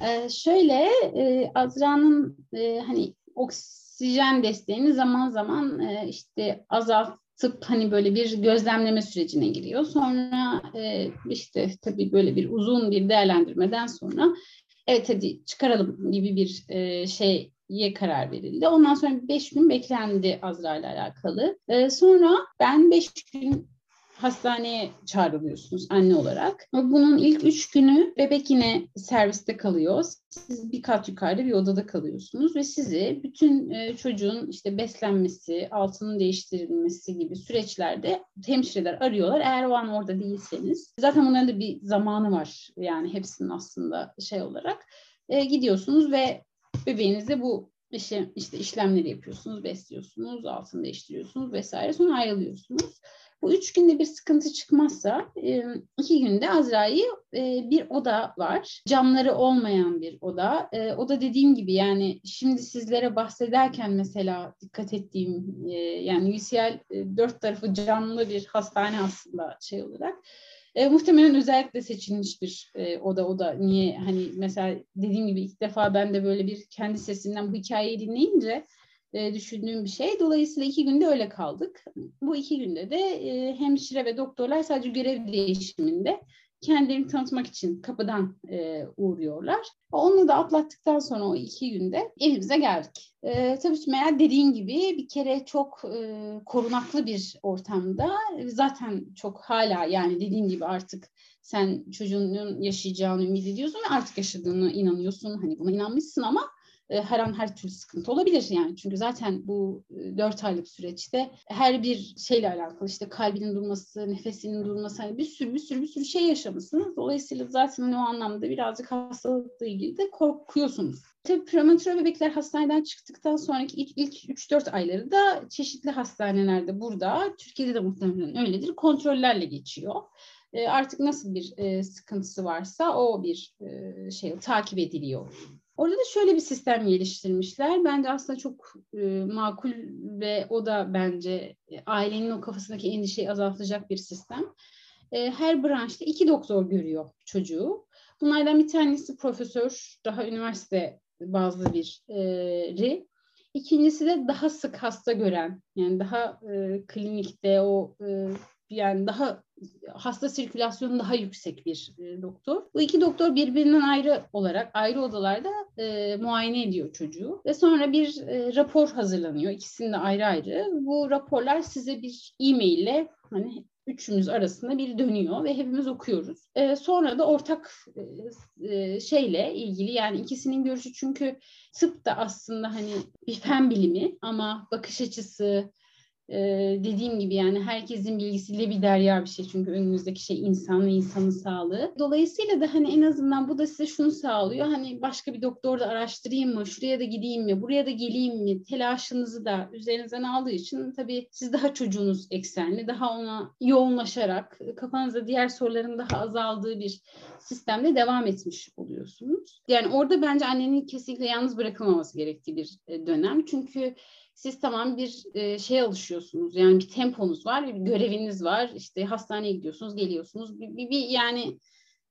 Ee, şöyle e, Azra'nın e, hani oksijen desteğini zaman zaman e, işte azaltıp hani böyle bir gözlemleme sürecine giriyor. Sonra e, işte tabii böyle bir uzun bir değerlendirmeden sonra evet hadi çıkaralım gibi bir e, şey ye karar verildi. Ondan sonra beş gün beklendi Azra ile alakalı. Ee, sonra ben beş gün hastaneye çağrılıyorsunuz anne olarak. Bunun ilk üç günü bebek yine serviste kalıyor. Siz bir kat yukarıda bir odada kalıyorsunuz ve sizi bütün e, çocuğun işte beslenmesi, altının değiştirilmesi gibi süreçlerde hemşireler arıyorlar. Eğer o an orada değilseniz. Zaten bunların da bir zamanı var. Yani hepsinin aslında şey olarak. E, gidiyorsunuz ve bebeğinize bu işe, işte işlemleri yapıyorsunuz, besliyorsunuz, altını değiştiriyorsunuz vesaire. Sonra ayrılıyorsunuz. Bu üç günde bir sıkıntı çıkmazsa iki günde Azra'yı bir oda var. Camları olmayan bir oda. E, o da dediğim gibi yani şimdi sizlere bahsederken mesela dikkat ettiğim yani UCL dört tarafı camlı bir hastane aslında şey olarak. E, muhtemelen özellikle seçilmiş bir e, oda o da niye hani mesela dediğim gibi ilk defa ben de böyle bir kendi sesimden bu hikayeyi dinleyince e, düşündüğüm bir şey. Dolayısıyla iki günde öyle kaldık. Bu iki günde de e, hemşire ve doktorlar sadece görev değişiminde kendilerini tanıtmak için kapıdan e, uğruyorlar. Onu da atlattıktan sonra o iki günde evimize geldik. E, tabii ki meğer dediğin gibi bir kere çok e, korunaklı bir ortamda zaten çok hala yani dediğin gibi artık sen çocuğunun yaşayacağını ümit ediyorsun ve artık yaşadığını inanıyorsun. Hani buna inanmışsın ama her an her türlü sıkıntı olabilir yani. Çünkü zaten bu e, 4 aylık süreçte her bir şeyle alakalı işte kalbinin durması, nefesinin durması hani bir sürü bir sürü bir sürü şey yaşamışsınız. Dolayısıyla zaten hani o anlamda birazcık hastalıkla ilgili de korkuyorsunuz. Tabii prematüre bebekler hastaneden çıktıktan sonraki ilk, ilk 3-4 ayları da çeşitli hastanelerde burada, Türkiye'de de muhtemelen öyledir, kontrollerle geçiyor. E, artık nasıl bir e, sıkıntısı varsa o bir e, şey takip ediliyor. Orada da şöyle bir sistem geliştirmişler. Bence aslında çok e, makul ve o da bence e, ailenin o kafasındaki endişeyi azaltacak bir sistem. E, her branşta iki doktor görüyor çocuğu. Bunlardan bir tanesi profesör, daha üniversite bazı bir e. İkincisi de daha sık hasta gören, yani daha e, klinikte o e, yani daha hasta sirkülasyonu daha yüksek bir e, doktor. Bu iki doktor birbirinden ayrı olarak ayrı odalarda e, muayene ediyor çocuğu ve sonra bir e, rapor hazırlanıyor. İkisinin de ayrı ayrı. Bu raporlar size bir e-mail ile hani üçümüz arasında bir dönüyor ve hepimiz okuyoruz. E, sonra da ortak e, e, şeyle ilgili yani ikisinin görüşü çünkü tıp da aslında hani bir fen bilimi ama bakış açısı, ee, dediğim gibi yani herkesin bilgisiyle bir derya bir şey çünkü önümüzdeki şey insan ve insanın sağlığı. Dolayısıyla da hani en azından bu da size şunu sağlıyor. Hani başka bir doktor da araştırayım mı, şuraya da gideyim mi, buraya da geleyim mi telaşınızı da üzerinizden aldığı için tabii siz daha çocuğunuz eksenli, daha ona yoğunlaşarak kafanızda diğer soruların daha azaldığı bir sistemde devam etmiş oluyorsunuz. Yani orada bence annenin kesinlikle yalnız bırakılmaması gerektiği bir e, dönem. Çünkü siz tamam bir e, şey alışıyorsunuz. Yani bir temponuz var, bir göreviniz var. İşte hastaneye gidiyorsunuz, geliyorsunuz. Bir, bir, bir yani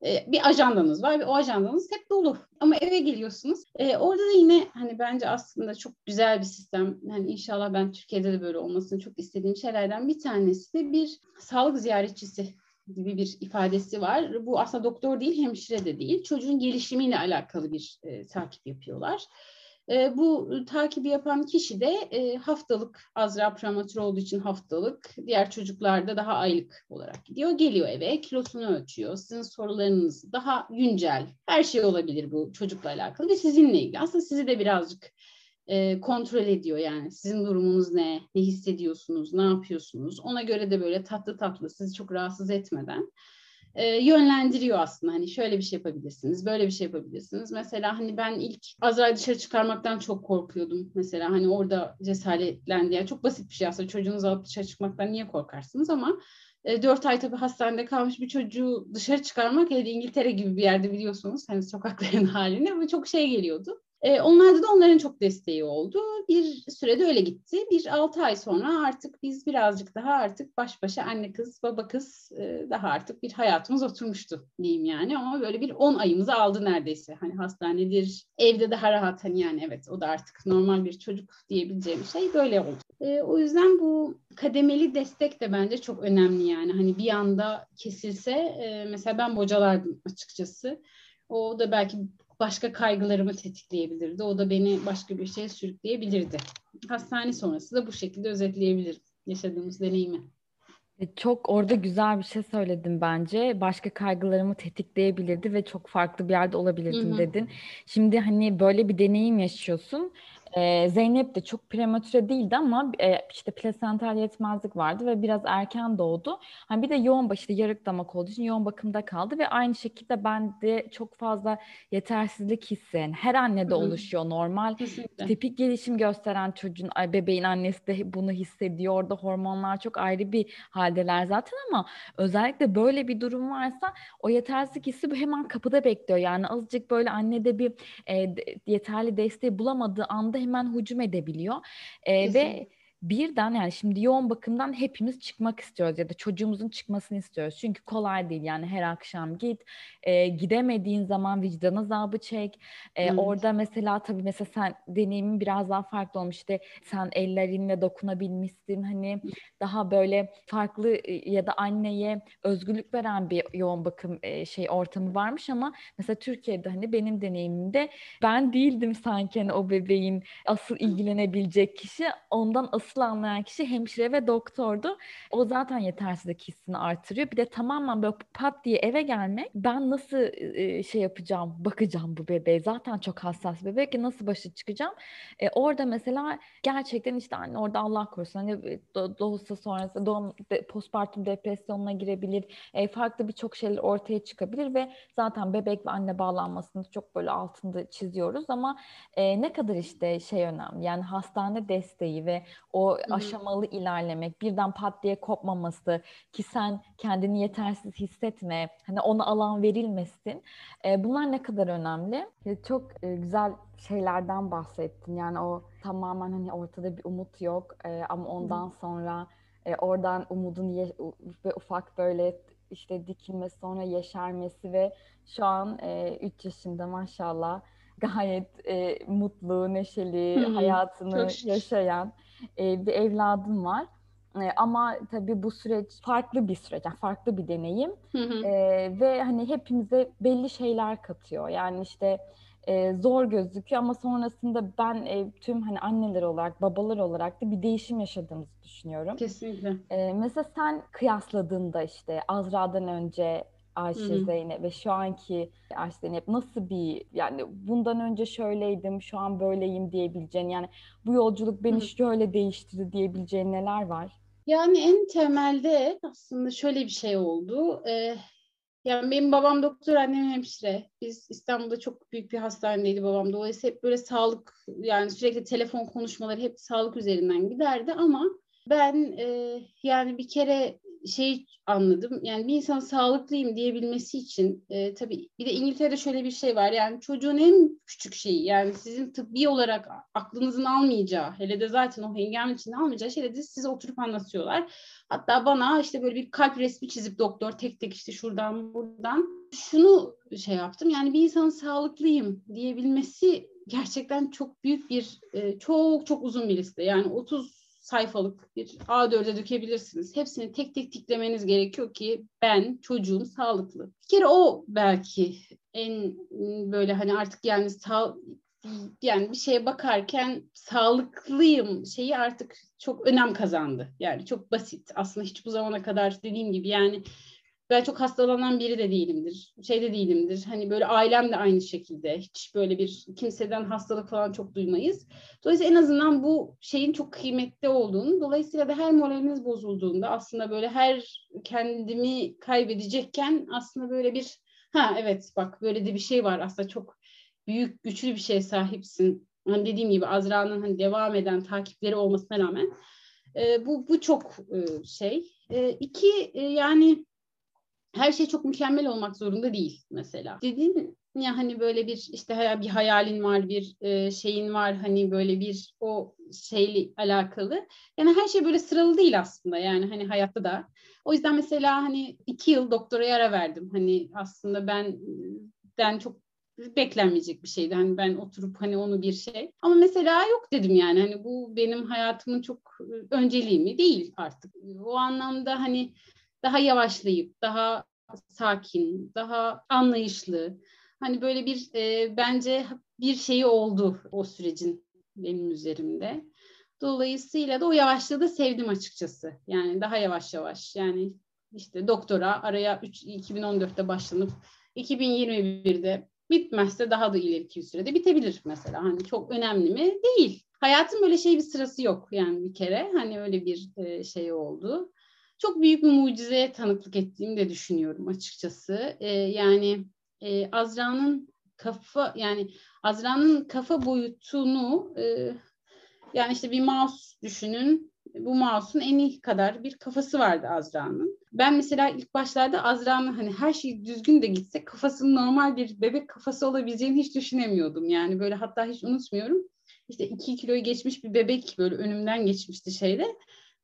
e, bir ajandanız var ve o ajandanız hep dolu. Ama eve geliyorsunuz. E, orada da yine hani bence aslında çok güzel bir sistem. Hani inşallah ben Türkiye'de de böyle olmasını çok istediğim şeylerden bir tanesi de bir sağlık ziyaretçisi gibi bir ifadesi var. Bu aslında doktor değil, hemşire de değil. Çocuğun gelişimiyle alakalı bir e, takip yapıyorlar. E, bu takibi yapan kişi de e, haftalık Azra prematür olduğu için haftalık diğer çocuklarda daha aylık olarak gidiyor. Geliyor eve kilosunu ölçüyor. Sizin sorularınız daha güncel her şey olabilir bu çocukla alakalı ve sizinle ilgili. Aslında sizi de birazcık e, kontrol ediyor yani sizin durumunuz ne, ne hissediyorsunuz, ne yapıyorsunuz. Ona göre de böyle tatlı tatlı sizi çok rahatsız etmeden e, yönlendiriyor aslında. Hani şöyle bir şey yapabilirsiniz, böyle bir şey yapabilirsiniz. Mesela hani ben ilk Azra'yı dışarı çıkarmaktan çok korkuyordum. Mesela hani orada cesaretlendi. Yani çok basit bir şey aslında. Çocuğunuzu alıp dışarı çıkmaktan niye korkarsınız ama e, 4 ay tabii hastanede kalmış bir çocuğu dışarı çıkarmak hele İngiltere gibi bir yerde biliyorsunuz hani sokakların halini ve çok şey geliyordu. E, onlarda da onların çok desteği oldu. Bir sürede öyle gitti. Bir altı ay sonra artık biz birazcık daha artık baş başa anne kız, baba kız e, daha artık bir hayatımız oturmuştu diyeyim yani. Ama böyle bir on ayımızı aldı neredeyse. Hani hastanedir, evde daha rahat hani yani evet o da artık normal bir çocuk diyebileceğim şey böyle oldu. E, o yüzden bu kademeli destek de bence çok önemli yani. Hani bir anda kesilse e, mesela ben bocalardım açıkçası. O da belki başka kaygılarımı tetikleyebilirdi. O da beni başka bir şeye sürükleyebilirdi. Hastane sonrası da bu şekilde özetleyebilirim yaşadığımız deneyimi. E, çok orada güzel bir şey söyledin bence. Başka kaygılarımı tetikleyebilirdi ve çok farklı bir yerde olabilirdim Hı-hı. dedin. Şimdi hani böyle bir deneyim yaşıyorsun ee, Zeynep de çok prematüre değildi ama e, işte plasental yetmezlik vardı ve biraz erken doğdu. Hani bir de yoğun işte yarık damak olduğu için yoğun bakımda kaldı ve aynı şekilde ben de çok fazla yetersizlik hissi yani her annede Hı-hı. oluşuyor normal. Kesinlikle. Tipik gelişim gösteren çocuğun bebeğin annesi de bunu hissediyor. Orada hormonlar çok ayrı bir haldeler zaten ama özellikle böyle bir durum varsa o yetersizlik hissi hemen kapıda bekliyor. Yani azıcık böyle annede bir e, yeterli desteği bulamadığı anda hemen hücum edebiliyor. E, ve birden yani şimdi yoğun bakımdan hepimiz çıkmak istiyoruz ya da çocuğumuzun çıkmasını istiyoruz. Çünkü kolay değil yani her akşam git. E, gidemediğin zaman vicdan azabı çek. E, evet. Orada mesela tabii mesela sen deneyimin biraz daha farklı olmuş. İşte sen ellerinle dokunabilmişsin. Hani daha böyle farklı e, ya da anneye özgürlük veren bir yoğun bakım e, şey ortamı varmış ama mesela Türkiye'de hani benim deneyimimde ben değildim sanki hani o bebeğin asıl ilgilenebilecek kişi. Ondan asıl asıl anlayan kişi hemşire ve doktordu. O zaten yetersizlik hissini artırıyor. Bir de tamamen böyle pat diye eve gelmek ben nasıl e, şey yapacağım, bakacağım bu bebeğe. Zaten çok hassas bebek nasıl başa çıkacağım. E, orada mesela gerçekten işte anne orada Allah korusun hani e, doğusa sonrası doğum postpartum depresyonuna girebilir. E, farklı birçok şeyler ortaya çıkabilir ve zaten bebek ve anne bağlanmasını çok böyle altında çiziyoruz ama e, ne kadar işte şey önemli yani hastane desteği ve o Hı-hı. aşamalı ilerlemek birden pat diye kopmaması ki sen kendini yetersiz hissetme hani ona alan verilmesin e, bunlar ne kadar önemli çok e, güzel şeylerden bahsettin yani o tamamen hani ortada bir umut yok e, ama ondan Hı-hı. sonra e, oradan umudun ye- ve ufak böyle işte dikilmesi sonra yeşermesi ve şu an 3 e, yaşında maşallah gayet e, mutlu, neşeli, Hı-hı. hayatını yaşayan e, bir evladım var. E, ama tabii bu süreç farklı bir süreç, yani farklı bir deneyim e, ve hani hepimize belli şeyler katıyor. Yani işte e, zor gözüküyor ama sonrasında ben e, tüm hani anneler olarak, babalar olarak da bir değişim yaşadığımızı düşünüyorum. Kesinlikle. E, mesela sen kıyasladığında işte Azra'dan önce Ayşe Hı-hı. Zeynep ve şu anki Ayşe Zeynep nasıl bir yani bundan önce şöyleydim şu an böyleyim diyebileceğin yani bu yolculuk beni Hı-hı. şöyle değiştirdi diyebileceğin neler var? Yani en temelde aslında şöyle bir şey oldu. Ee, yani benim babam doktor, annem hemşire. Biz İstanbul'da çok büyük bir hastaneydi babam. Dolayısıyla hep böyle sağlık yani sürekli telefon konuşmaları hep sağlık üzerinden giderdi ama ben e, yani bir kere şey anladım. Yani bir insan sağlıklıyım diyebilmesi için e, tabii bir de İngiltere'de şöyle bir şey var. Yani çocuğun en küçük şeyi yani sizin tıbbi olarak aklınızın almayacağı hele de zaten o hengame içinde almayacağı şeyleri de size oturup anlatıyorlar. Hatta bana işte böyle bir kalp resmi çizip doktor tek tek işte şuradan buradan şunu şey yaptım. Yani bir insanın sağlıklıyım diyebilmesi gerçekten çok büyük bir e, çok çok uzun bir liste. Yani 30 sayfalık bir A4'e dökebilirsiniz. Hepsini tek tek tiklemeniz gerekiyor ki ben çocuğum sağlıklı. Bir kere o belki en böyle hani artık yani sağ, yani bir şeye bakarken sağlıklıyım şeyi artık çok önem kazandı. Yani çok basit. Aslında hiç bu zamana kadar dediğim gibi yani ben çok hastalanan biri de değilimdir. Şey de değilimdir. Hani böyle ailem de aynı şekilde. Hiç böyle bir kimseden hastalık falan çok duymayız. Dolayısıyla en azından bu şeyin çok kıymetli olduğunu, dolayısıyla da her moraliniz bozulduğunda aslında böyle her kendimi kaybedecekken aslında böyle bir ha evet bak böyle de bir şey var aslında çok büyük güçlü bir şey sahipsin. Hani dediğim gibi Azra'nın hani devam eden takipleri olmasına rağmen e, bu bu çok e, şey. E, iki e, yani her şey çok mükemmel olmak zorunda değil mesela. Dediğin ya hani böyle bir işte bir hayalin var, bir e, şeyin var hani böyle bir o şeyle alakalı. Yani her şey böyle sıralı değil aslında yani hani hayatta da. O yüzden mesela hani iki yıl doktoraya ara verdim. Hani aslında ben ben çok beklenmeyecek bir şeydi. Hani ben oturup hani onu bir şey. Ama mesela yok dedim yani. Hani bu benim hayatımın çok önceliği mi? Değil artık. O anlamda hani daha yavaşlayıp, daha sakin, daha anlayışlı. Hani böyle bir e, bence bir şeyi oldu o sürecin benim üzerimde. Dolayısıyla da o yavaşlığı da sevdim açıkçası. Yani daha yavaş yavaş. Yani işte doktora araya 3, 2014'te başlanıp 2021'de bitmezse daha da ileriki bir sürede bitebilir mesela. Hani çok önemli mi? Değil. Hayatın böyle şey bir sırası yok yani bir kere. Hani öyle bir e, şey oldu çok büyük bir mucizeye tanıklık ettiğimi de düşünüyorum açıkçası. E, yani e, Azra'nın kafa yani Azra'nın kafa boyutunu e, yani işte bir mouse düşünün. Bu mouse'un eni kadar bir kafası vardı Azra'nın. Ben mesela ilk başlarda Azra'nın hani her şey düzgün de gitse kafasının normal bir bebek kafası olabileceğini hiç düşünemiyordum. Yani böyle hatta hiç unutmuyorum. İşte iki kiloyu geçmiş bir bebek böyle önümden geçmişti şeyde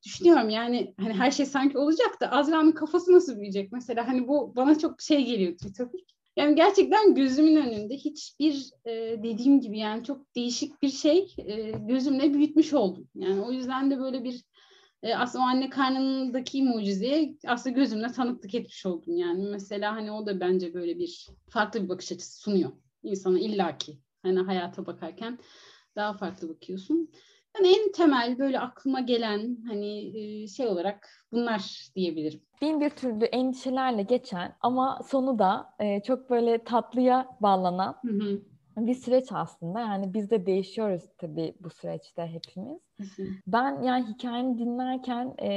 düşünüyorum yani hani her şey sanki olacak da Azra'nın kafası nasıl büyüyecek mesela hani bu bana çok şey geliyor ütopik. Yani gerçekten gözümün önünde hiçbir e, dediğim gibi yani çok değişik bir şey e, gözümle büyütmüş oldum. Yani o yüzden de böyle bir e, aslında o anne karnındaki mucizeye aslında gözümle tanıklık etmiş oldum. Yani mesela hani o da bence böyle bir farklı bir bakış açısı sunuyor insana illaki. Hani hayata bakarken daha farklı bakıyorsun. Yani en temel böyle aklıma gelen hani şey olarak bunlar diyebilirim. Bin bir türlü endişelerle geçen ama sonu da çok böyle tatlıya bağlanan hı hı bir süreç aslında. Yani biz de değişiyoruz tabii bu süreçte hepimiz. Ben yani hikayeni dinlerken e,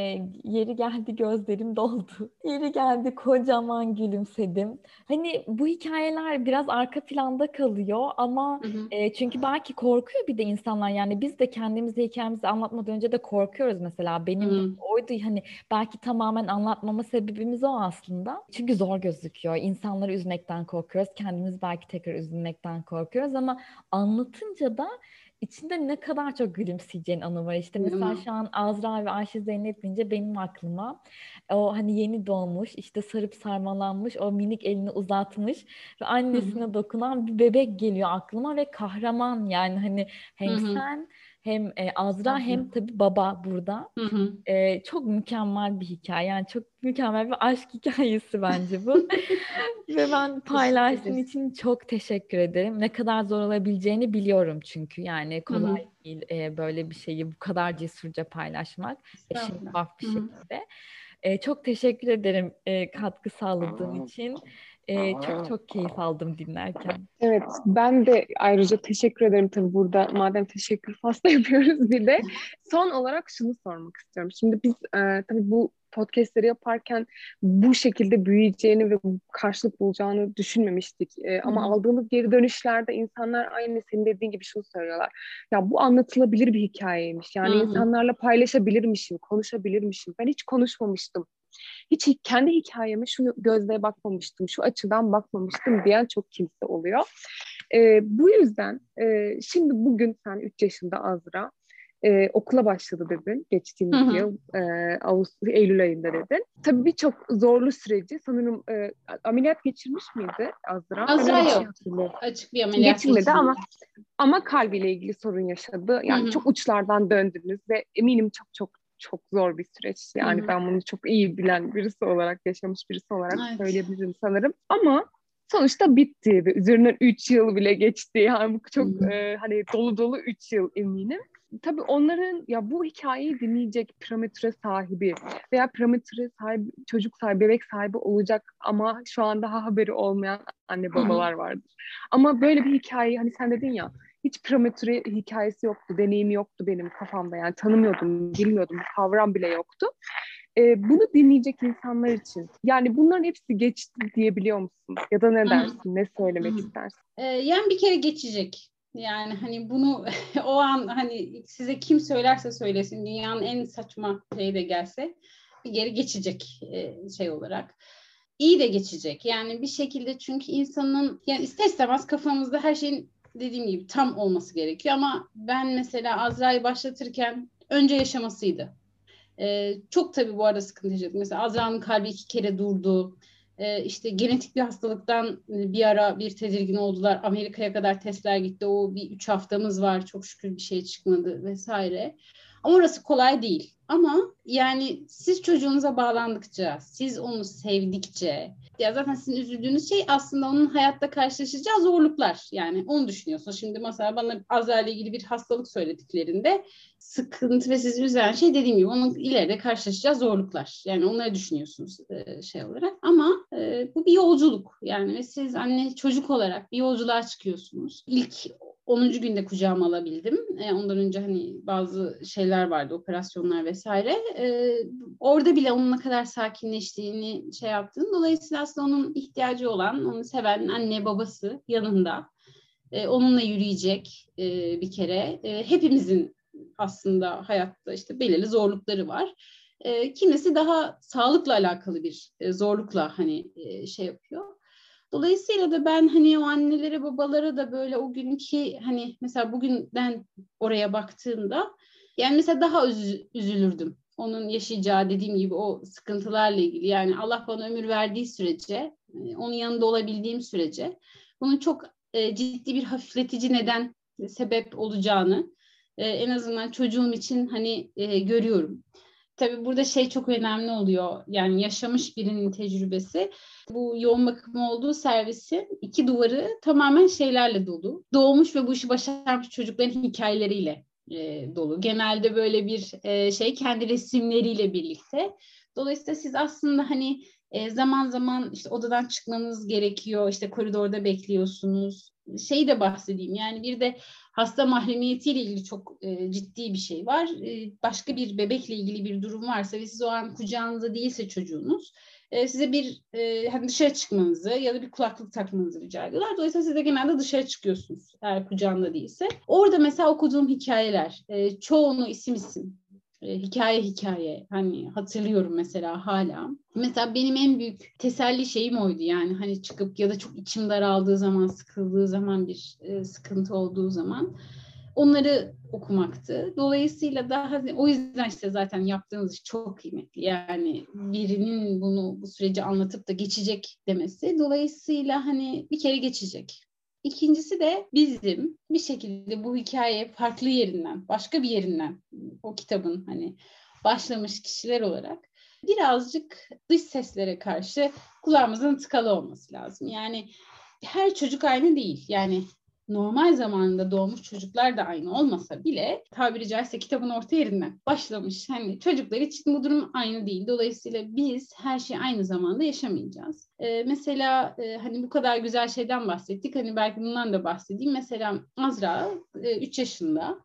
yeri geldi gözlerim doldu. Yeri geldi kocaman gülümsedim. Hani bu hikayeler biraz arka planda kalıyor ama E, çünkü belki korkuyor bir de insanlar. Yani biz de kendimizi hikayemizi anlatmadan önce de korkuyoruz mesela. Benim hı oydu hani belki tamamen anlatmama sebebimiz o aslında. Çünkü zor gözüküyor. İnsanları üzmekten korkuyoruz. Kendimiz belki tekrar üzülmekten korkuyoruz ama anlatınca da içinde ne kadar çok gülümseyeceğin anı var. İşte mesela şu an Azra ve Ayşe Zeynep deyince benim aklıma o hani yeni doğmuş işte sarıp sarmalanmış o minik elini uzatmış ve annesine dokunan bir bebek geliyor aklıma ve kahraman yani. Hani hem sen hem e, Azra Hı-hı. hem tabii baba burada. E, çok mükemmel bir hikaye. Yani çok mükemmel bir aşk hikayesi bence bu. Ve ben paylaştığın için çok teşekkür ederim. Ne kadar zor olabileceğini biliyorum çünkü. Yani kolay Hı-hı. değil e, böyle bir şeyi bu kadar cesurca paylaşmak. E, şeffaf bir şekilde. E, çok teşekkür ederim e, katkı sağladığın için. Ee, çok çok keyif aldım dinlerken. Evet, ben de ayrıca teşekkür ederim tabii burada. Madem teşekkür fasla yapıyoruz bir de. Son olarak şunu sormak istiyorum. Şimdi biz e, tabii bu podcastleri yaparken bu şekilde büyüyeceğini ve karşılık bulacağını düşünmemiştik. E, ama hmm. aldığımız geri dönüşlerde insanlar aynı senin dediğin gibi şunu söylüyorlar. Ya bu anlatılabilir bir hikayeymiş. Yani hmm. insanlarla paylaşabilirmişim, konuşabilirmişim. Ben hiç konuşmamıştım hiç kendi hikayeme şu gözle bakmamıştım, şu açıdan bakmamıştım diyen çok kimse oluyor. E, bu yüzden e, şimdi bugün sen 3 yaşında Azra e, okula başladı dedin geçtiğimiz hı hı. yıl e, Ağustos Eylül ayında dedin. Tabii birçok zorlu süreci sanırım e, ameliyat geçirmiş miydi Azra? Azra yok. Şey Açık bir ameliyat geçirmedi geçirmedi ama ama kalbiyle ilgili sorun yaşadı. Yani hı hı. çok uçlardan döndünüz ve eminim çok çok çok zor bir süreç. Yani Hı-hı. ben bunu çok iyi bilen birisi olarak, yaşamış birisi olarak evet. söyleyebilirim sanırım. Ama sonuçta bitti ve üzerinden 3 yıl bile geçti. Yani bu çok e, hani dolu dolu 3 yıl eminim. Tabii onların ya bu hikayeyi dinleyecek prematüre sahibi veya prematüre sahibi, çocuk sahibi, bebek sahibi olacak ama şu an daha haberi olmayan anne babalar vardır. Ama böyle bir hikayeyi hani sen dedin ya hiç prematüre hikayesi yoktu, deneyimi yoktu benim kafamda. Yani tanımıyordum, bilmiyordum, kavram bile yoktu. Ee, bunu dinleyecek insanlar için. Yani bunların hepsi geçti diyebiliyor musun? Ya da ne dersin, ne söylemek istersin? Ee, yani bir kere geçecek. Yani hani bunu o an hani size kim söylerse söylesin dünyanın en saçma şeyi de gelse geri geçecek e, şey olarak. İyi de geçecek. Yani bir şekilde çünkü insanın yani ister istemez kafamızda her şeyin dediğim gibi tam olması gerekiyor ama ben mesela Azra'yı başlatırken önce yaşamasıydı. Ee, çok tabii bu arada sıkıntı yaşadık. Mesela Azra'nın kalbi iki kere durdu. Ee, işte genetik bir hastalıktan bir ara bir tedirgin oldular. Amerika'ya kadar testler gitti. O bir üç haftamız var. Çok şükür bir şey çıkmadı vesaire. Ama orası kolay değil. Ama yani siz çocuğunuza bağlandıkça, siz onu sevdikçe, ya zaten sizin üzüldüğünüz şey aslında onun hayatta karşılaşacağı zorluklar. Yani onu düşünüyorsun. Şimdi mesela bana Azra ilgili bir hastalık söylediklerinde sıkıntı ve sizi üzen şey dediğim gibi onun ileride karşılaşacağı zorluklar. Yani onları düşünüyorsunuz e, şey olarak. Ama e, bu bir yolculuk. Yani ve siz anne çocuk olarak bir yolculuğa çıkıyorsunuz. İlk 10. günde kucağıma alabildim. E, ondan önce hani bazı şeyler vardı, operasyonlar vesaire. E, orada bile onun ne kadar sakinleştiğini şey yaptım. Dolayısıyla aslında onun ihtiyacı olan, onu seven anne babası yanında. E, onunla yürüyecek e, bir kere. E, hepimizin aslında hayatta işte belirli zorlukları var. E, kimisi daha sağlıkla alakalı bir e, zorlukla hani e, şey yapıyor. Dolayısıyla da ben hani o annelere babalara da böyle o günkü hani mesela bugünden oraya baktığımda yani mesela daha üz- üzülürdüm. Onun yaşayacağı dediğim gibi o sıkıntılarla ilgili yani Allah bana ömür verdiği sürece hani onun yanında olabildiğim sürece bunun çok e, ciddi bir hafifletici neden sebep olacağını e, en azından çocuğum için hani e, görüyorum. Tabii burada şey çok önemli oluyor. Yani yaşamış birinin tecrübesi. Bu yoğun bakım olduğu servisin iki duvarı tamamen şeylerle dolu. Doğmuş ve bu işi başarmış çocukların hikayeleriyle e, dolu. Genelde böyle bir e, şey kendi resimleriyle birlikte. Dolayısıyla siz aslında hani e, zaman zaman işte odadan çıkmanız gerekiyor. İşte koridorda bekliyorsunuz. Şey de bahsedeyim yani bir de hasta mahremiyetiyle ilgili çok e, ciddi bir şey var. E, başka bir bebekle ilgili bir durum varsa ve siz o an kucağınızda değilse çocuğunuz e, size bir e, hani dışarı çıkmanızı ya da bir kulaklık takmanızı rica ediyorlar. Dolayısıyla siz de genelde dışarı çıkıyorsunuz eğer kucağında değilse. Orada mesela okuduğum hikayeler e, çoğunu isim isim e, hikaye hikaye hani hatırlıyorum mesela hala. Mesela benim en büyük teselli şeyim oydu yani hani çıkıp ya da çok içim daraldığı zaman, sıkıldığı zaman bir e, sıkıntı olduğu zaman onları okumaktı. Dolayısıyla da hani o yüzden işte zaten yaptığınız iş çok kıymetli. Yani birinin bunu bu süreci anlatıp da geçecek demesi. Dolayısıyla hani bir kere geçecek. İkincisi de bizim bir şekilde bu hikaye farklı yerinden, başka bir yerinden o kitabın hani başlamış kişiler olarak birazcık dış seslere karşı kulağımızın tıkalı olması lazım. Yani her çocuk aynı değil. Yani normal zamanında doğmuş çocuklar da aynı olmasa bile tabiri caizse kitabın orta yerinden başlamış. Hani çocuklar için bu durum aynı değil. Dolayısıyla biz her şeyi aynı zamanda yaşamayacağız. Ee, mesela e, hani bu kadar güzel şeyden bahsettik. Hani belki bundan da bahsedeyim. Mesela Azra e, 3 yaşında.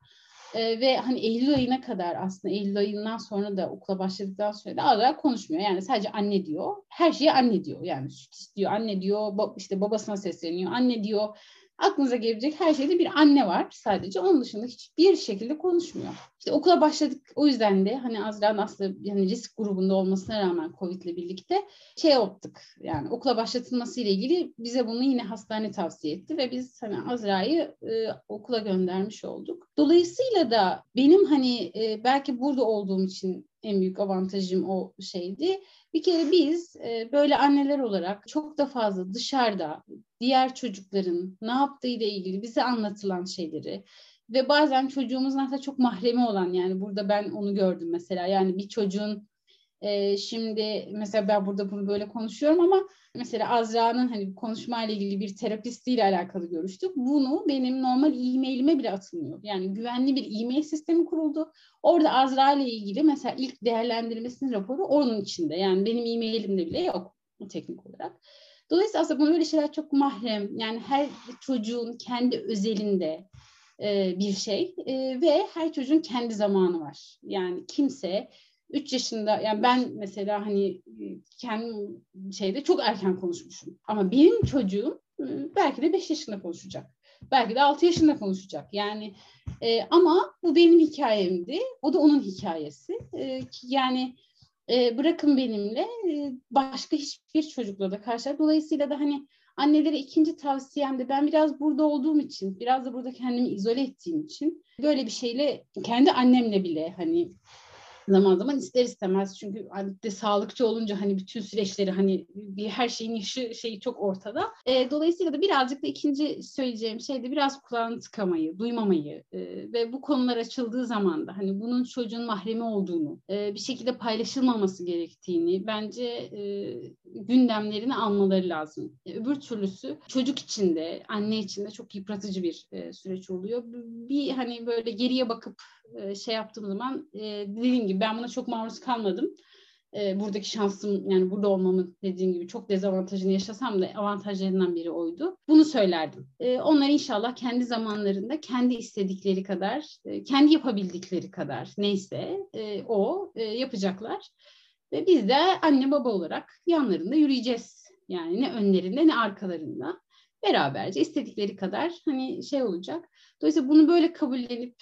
Ee, ve hani Eylül ayına kadar aslında Eylül ayından sonra da okula başladıktan sonra da Azra konuşmuyor. Yani sadece anne diyor. Her şeyi anne diyor. Yani süt istiyor, anne diyor. Ba- işte babasına sesleniyor. Anne diyor aklınıza gelebilecek her şeyde bir anne var sadece. Onun dışında hiçbir şekilde konuşmuyor. İşte okula başladık. O yüzden de hani Azra'nın aslında yani risk grubunda olmasına rağmen Covid ile birlikte şey yaptık. Yani okula başlatılması ile ilgili bize bunu yine hastane tavsiye etti ve biz hani Azra'yı e, okula göndermiş olduk. Dolayısıyla da benim hani e, belki burada olduğum için en büyük avantajım o şeydi. Bir kere biz e, böyle anneler olarak çok da fazla dışarıda diğer çocukların ne yaptığı ile ilgili bize anlatılan şeyleri ve bazen çocuğumuzun aslında çok mahremi olan yani burada ben onu gördüm mesela yani bir çocuğun e, şimdi mesela ben burada bunu böyle konuşuyorum ama mesela Azra'nın hani konuşmayla ilgili bir terapistiyle alakalı görüştük. Bunu benim normal e-mailime bile atılmıyor. Yani güvenli bir e-mail sistemi kuruldu. Orada Azra ile ilgili mesela ilk değerlendirmesinin raporu onun içinde. Yani benim e-mailimde bile yok teknik olarak. Dolayısıyla aslında böyle şeyler çok mahrem. Yani her çocuğun kendi özelinde e, bir şey e, ve her çocuğun kendi zamanı var. Yani kimse 3 yaşında yani ben mesela hani kendim şeyde çok erken konuşmuşum. Ama benim çocuğum belki de 5 yaşında konuşacak. Belki de 6 yaşında konuşacak. Yani e, ama bu benim hikayemdi. O da onun hikayesi. E, yani e, bırakın benimle e, başka hiçbir çocukla da karşı. Dolayısıyla da hani annelere ikinci tavsiyem de ben biraz burada olduğum için, biraz da burada kendimi izole ettiğim için böyle bir şeyle kendi annemle bile hani zaman zaman ister istemez çünkü de sağlıkçı olunca hani bütün süreçleri hani bir her şeyin yaşı şeyi çok ortada. E, dolayısıyla da birazcık da ikinci söyleyeceğim şey de biraz kulağını tıkamayı, duymamayı e, ve bu konular açıldığı zaman da hani bunun çocuğun mahremi olduğunu, e, bir şekilde paylaşılmaması gerektiğini bence e, gündemlerini almaları lazım. E, öbür türlüsü çocuk içinde, anne içinde çok yıpratıcı bir e, süreç oluyor. Bir hani böyle geriye bakıp e, şey yaptığım zaman e, dediğim gibi ben buna çok maruz kalmadım. E, buradaki şansım yani burada olmamın dediğim gibi çok dezavantajını yaşasam da avantajlarından biri oydu. Bunu söylerdim. E, onlar inşallah kendi zamanlarında kendi istedikleri kadar, kendi yapabildikleri kadar neyse o yapacaklar. Ve biz de anne baba olarak yanlarında yürüyeceğiz. Yani ne önlerinde ne arkalarında beraberce istedikleri kadar hani şey olacak. Dolayısıyla bunu böyle kabullenip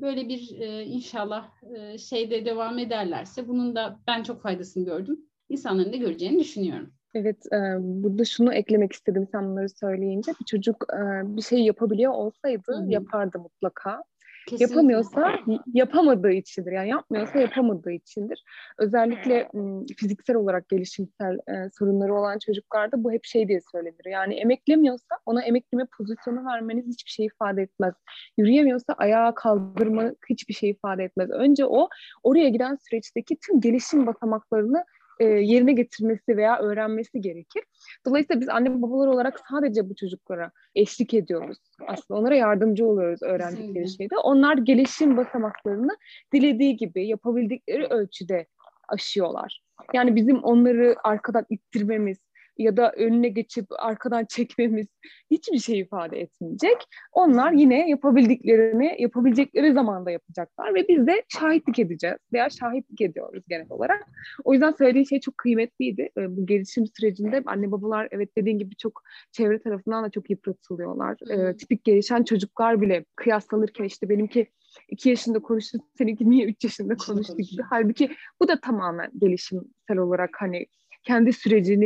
böyle bir inşallah şeyde devam ederlerse bunun da ben çok faydasını gördüm. İnsanların da göreceğini düşünüyorum. Evet, burada şunu eklemek istedim sen bunları söyleyince. Bir çocuk bir şey yapabiliyor olsaydı Hı-hı. yapardı mutlaka. Kesinlikle. Yapamıyorsa yapamadığı içindir. Yani yapmıyorsa yapamadığı içindir. Özellikle fiziksel olarak gelişimsel e, sorunları olan çocuklarda bu hep şey diye söylenir. Yani emeklemiyorsa ona emekleme pozisyonu vermeniz hiçbir şey ifade etmez. Yürüyemiyorsa ayağa kaldırma hiçbir şey ifade etmez. Önce o oraya giden süreçteki tüm gelişim basamaklarını e, yerine getirmesi veya öğrenmesi gerekir. Dolayısıyla biz anne babalar olarak sadece bu çocuklara eşlik ediyoruz. Aslında onlara yardımcı oluyoruz öğrendikleri şeyde. Onlar gelişim basamaklarını dilediği gibi yapabildikleri ölçüde aşıyorlar. Yani bizim onları arkadan ittirmemiz, ya da önüne geçip arkadan çekmemiz hiçbir şey ifade etmeyecek. Onlar yine yapabildiklerini yapabilecekleri zamanda yapacaklar ve biz de şahitlik edeceğiz veya şahitlik ediyoruz genel olarak. O yüzden söylediğin şey çok kıymetliydi. Ee, bu gelişim sürecinde anne babalar evet dediğin gibi çok çevre tarafından da çok yıpratılıyorlar. Ee, tipik gelişen çocuklar bile kıyaslanırken işte benimki iki yaşında konuştu, seninki niye üç yaşında konuştu gibi. Halbuki bu da tamamen gelişimsel olarak hani kendi sürecini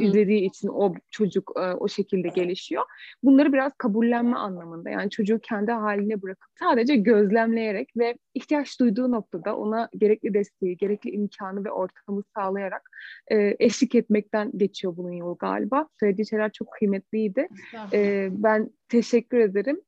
izlediği için o çocuk e, o şekilde gelişiyor. Bunları biraz kabullenme anlamında yani çocuğu kendi haline bırakıp sadece gözlemleyerek ve ihtiyaç duyduğu noktada ona gerekli desteği, gerekli imkanı ve ortamı sağlayarak e, eşlik etmekten geçiyor bunun yolu galiba. Söylediği şeyler çok kıymetliydi. E, ben teşekkür ederim.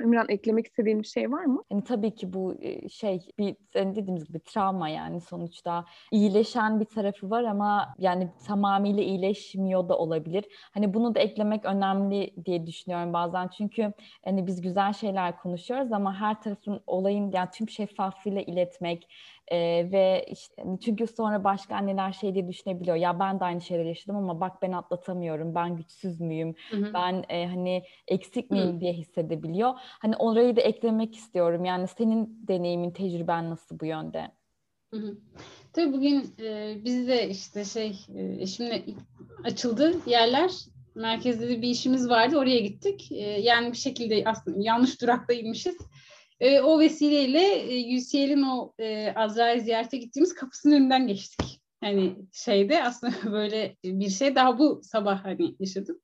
Emirhan eklemek istediğin bir şey var mı? Yani tabii ki bu şey bir senin dediğimiz gibi travma yani sonuçta iyileşen bir tarafı var ama yani tamamıyla iyileşmiyor da olabilir. Hani bunu da eklemek önemli diye düşünüyorum bazen çünkü hani biz güzel şeyler konuşuyoruz ama her tarafın olayın yani tüm şeffaflığıyla iletmek ee, ve işte çünkü sonra başka anneler şey diye düşünebiliyor. Ya ben de aynı şeyleri yaşadım ama bak ben atlatamıyorum. Ben güçsüz müyüm? Hı hı. Ben e, hani eksik miyim hı. diye hissedebiliyor. Hani orayı da eklemek istiyorum. Yani senin deneyimin, tecrüben nasıl bu yönde? Hı hı. Tabii bugün e, bizde işte şey e, şimdi açıldı yerler merkezde de bir işimiz vardı oraya gittik. E, yani bir şekilde aslında yanlış durakta inmişiz. E, o vesileyle e, UCL'in o e, Azrail ziyarete gittiğimiz kapısının önünden geçtik. Hani şeyde aslında böyle bir şey daha bu sabah hani yaşadım.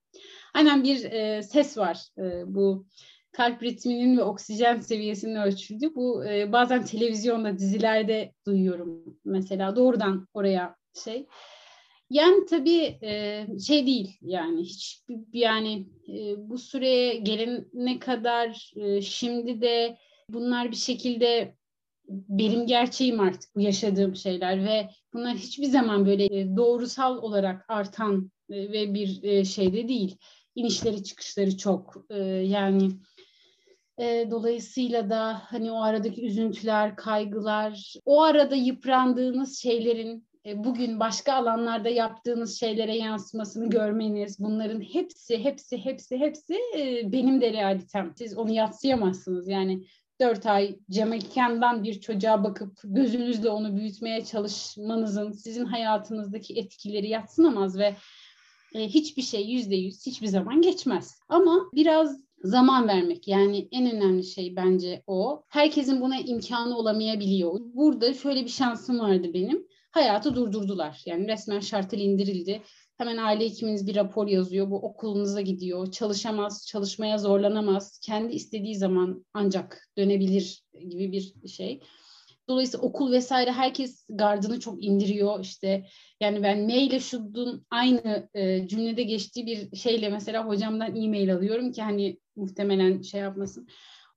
Aynen bir e, ses var. E, bu kalp ritminin ve oksijen seviyesinin ölçüldüğü. Bu e, bazen televizyonda, dizilerde duyuyorum mesela doğrudan oraya şey. Yani tabii e, şey değil yani hiç yani e, bu süreye gelene kadar e, şimdi de bunlar bir şekilde benim gerçeğim artık bu yaşadığım şeyler ve bunlar hiçbir zaman böyle e, doğrusal olarak artan e, ve bir e, şeyde değil. İnişleri çıkışları çok yani dolayısıyla da hani o aradaki üzüntüler, kaygılar, o arada yıprandığınız şeylerin bugün başka alanlarda yaptığınız şeylere yansımasını görmeniz, bunların hepsi, hepsi, hepsi, hepsi benim de realitem. Siz onu yatsıyamazsınız. Yani dört ay Jamaika'dan bir çocuğa bakıp gözünüzle onu büyütmeye çalışmanızın sizin hayatınızdaki etkileri yatsınamaz ve e, hiçbir şey yüzde yüz hiçbir zaman geçmez. Ama biraz zaman vermek yani en önemli şey bence o. Herkesin buna imkanı olamayabiliyor. Burada şöyle bir şansım vardı benim. Hayatı durdurdular. Yani resmen şartel indirildi. Hemen aile hekiminiz bir rapor yazıyor. Bu okulunuza gidiyor. Çalışamaz, çalışmaya zorlanamaz. Kendi istediği zaman ancak dönebilir gibi bir şey. Dolayısıyla okul vesaire herkes gardını çok indiriyor. İşte yani ben maille şudun aynı e, cümlede geçtiği bir şeyle mesela hocamdan e-mail alıyorum ki hani muhtemelen şey yapmasın.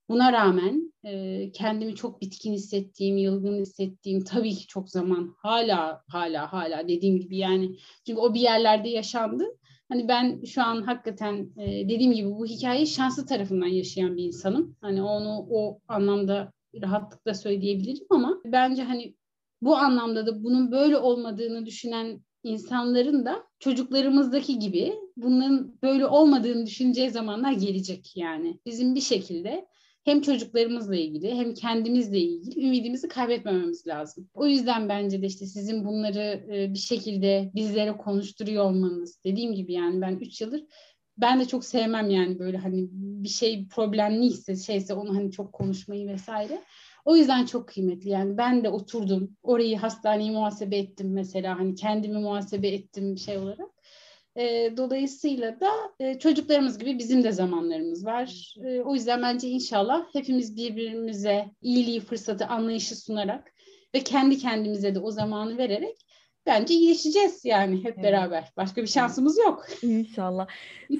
Buna rağmen e, kendimi çok bitkin hissettiğim, yılgın hissettiğim tabii ki çok zaman hala hala hala dediğim gibi yani çünkü o bir yerlerde yaşandı. Hani ben şu an hakikaten e, dediğim gibi bu hikayeyi şanslı tarafından yaşayan bir insanım. Hani onu o anlamda rahatlıkla söyleyebilirim ama bence hani bu anlamda da bunun böyle olmadığını düşünen insanların da çocuklarımızdaki gibi bunların böyle olmadığını düşüneceği zamanlar gelecek yani. Bizim bir şekilde hem çocuklarımızla ilgili hem kendimizle ilgili ümidimizi kaybetmememiz lazım. O yüzden bence de işte sizin bunları e, bir şekilde bizlere konuşturuyor olmanız. Dediğim gibi yani ben 3 yıldır ben de çok sevmem yani böyle hani bir şey problemliyse şeyse onu hani çok konuşmayı vesaire. O yüzden çok kıymetli yani ben de oturdum orayı hastaneyi muhasebe ettim mesela hani kendimi muhasebe ettim şey olarak. E, dolayısıyla da e, çocuklarımız gibi bizim de zamanlarımız var. E, o yüzden bence inşallah hepimiz birbirimize iyiliği, fırsatı, anlayışı sunarak ve kendi kendimize de o zamanı vererek bence iyileşeceğiz yani hep evet. beraber. Başka bir şansımız yok. İnşallah.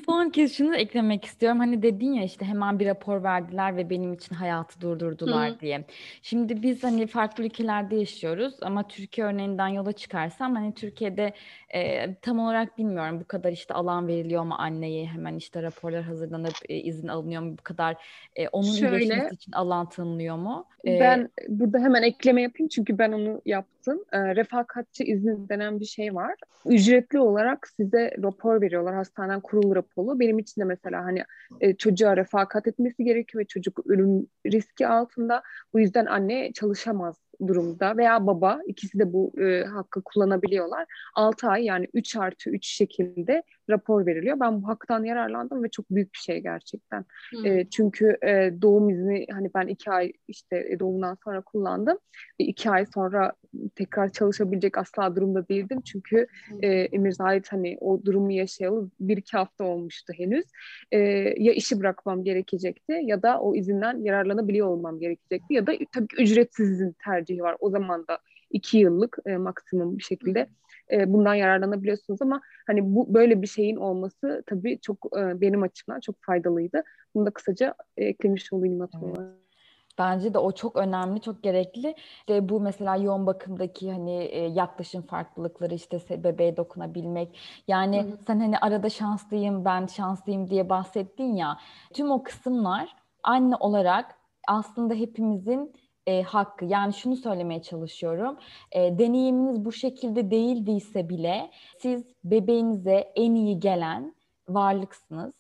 Son kez şunu eklemek istiyorum. Hani dedin ya işte hemen bir rapor verdiler ve benim için hayatı durdurdular Hı. diye. Şimdi biz hani farklı ülkelerde yaşıyoruz ama Türkiye örneğinden yola çıkarsam hani Türkiye'de e, tam olarak bilmiyorum bu kadar işte alan veriliyor mu anneye hemen işte raporlar hazırlanıp e, izin alınıyor mu bu kadar e, onun Şöyle, iyileşmesi için alan tanınıyor mu? E, ben burada hemen ekleme yapayım çünkü ben onu yaptım. E, refakatçi izin denen bir şey var. Ücretli olarak size rapor veriyorlar hastaneden kurul raporu. Benim için de mesela hani e, çocuğa refakat etmesi gerekiyor ve çocuk ölüm riski altında. Bu yüzden anne çalışamaz durumda veya baba ikisi de bu e, hakkı kullanabiliyorlar. 6 ay yani 3 artı 3 şekilde rapor veriliyor. Ben bu haktan yararlandım ve çok büyük bir şey gerçekten. Hmm. E, çünkü e, doğum izni hani ben 2 ay işte doğumdan sonra kullandım. 2 ay sonra tekrar çalışabilecek asla durumda değildim. Çünkü e, Emir Zahit hani o durumu yaşayalı bir iki hafta olmuştu henüz. E, ya işi bırakmam gerekecekti ya da o izinden yararlanabiliyor olmam gerekecekti ya da tabii ki ücretsiz izin tercihi var. O zaman da iki yıllık e, maksimum bir şekilde e, bundan yararlanabiliyorsunuz ama hani bu böyle bir şeyin olması tabii çok e, benim açımdan çok faydalıydı. Bunu da kısaca eklemiş olayım not olarak. Evet. Bence de o çok önemli, çok gerekli. İşte bu mesela yoğun bakımdaki hani e, yaklaşım farklılıkları işte bebeğe dokunabilmek. Yani Hı-hı. sen hani arada şanslıyım, ben şanslıyım diye bahsettin ya. Tüm o kısımlar anne olarak aslında hepimizin e, hakkı. Yani şunu söylemeye çalışıyorum. E, deneyiminiz bu şekilde değildiyse bile siz bebeğinize en iyi gelen varlıksınız.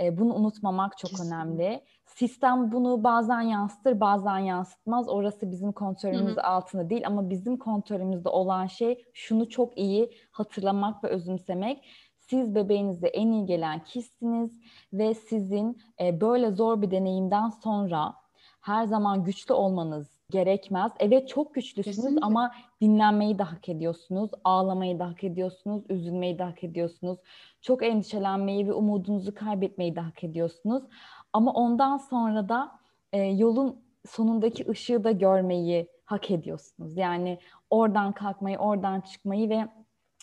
E, bunu unutmamak çok Kesinlikle. önemli. Sistem bunu bazen yansıtır, bazen yansıtmaz. Orası bizim kontrolümüz Hı-hı. altında değil ama bizim kontrolümüzde olan şey şunu çok iyi hatırlamak ve özümsemek. Siz bebeğinize en iyi gelen kişisiniz ve sizin e, böyle zor bir deneyimden sonra her zaman güçlü olmanız gerekmez. Evet çok güçlüsünüz Kesinlikle. ama dinlenmeyi de hak ediyorsunuz, ağlamayı da hak ediyorsunuz, üzülmeyi de hak ediyorsunuz. Çok endişelenmeyi ve umudunuzu kaybetmeyi de hak ediyorsunuz. Ama ondan sonra da e, yolun sonundaki ışığı da görmeyi hak ediyorsunuz. Yani oradan kalkmayı, oradan çıkmayı ve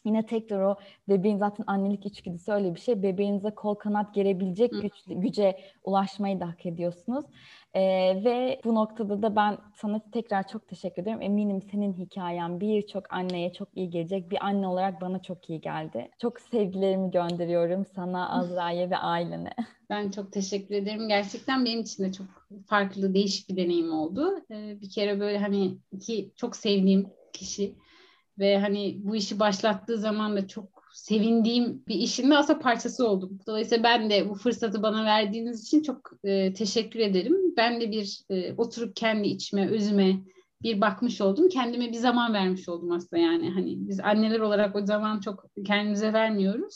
Yine tekrar o bebeğin zaten annelik içgüdüsü öyle bir şey. Bebeğinize kol kanat gerebilecek güç, güce ulaşmayı da hak ediyorsunuz. Ee, ve bu noktada da ben sana tekrar çok teşekkür ederim. Eminim senin hikayen birçok anneye çok iyi gelecek. Bir anne olarak bana çok iyi geldi. Çok sevgilerimi gönderiyorum sana, Azra'ya ve ailene. Ben çok teşekkür ederim. Gerçekten benim için de çok farklı, değişik bir deneyim oldu. Ee, bir kere böyle hani iki çok sevdiğim kişi ve hani bu işi başlattığı zaman da çok sevindiğim bir işin de aslında parçası oldum. Dolayısıyla ben de bu fırsatı bana verdiğiniz için çok e, teşekkür ederim. Ben de bir e, oturup kendi içime, özüme bir bakmış oldum. Kendime bir zaman vermiş oldum aslında yani. Hani biz anneler olarak o zaman çok kendimize vermiyoruz.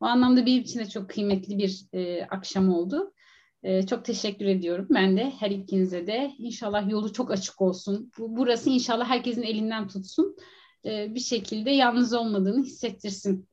O anlamda benim için de çok kıymetli bir e, akşam oldu. E, çok teşekkür ediyorum. Ben de her ikinize de. İnşallah yolu çok açık olsun. Bu, burası inşallah herkesin elinden tutsun e, bir şekilde yalnız olmadığını hissettirsin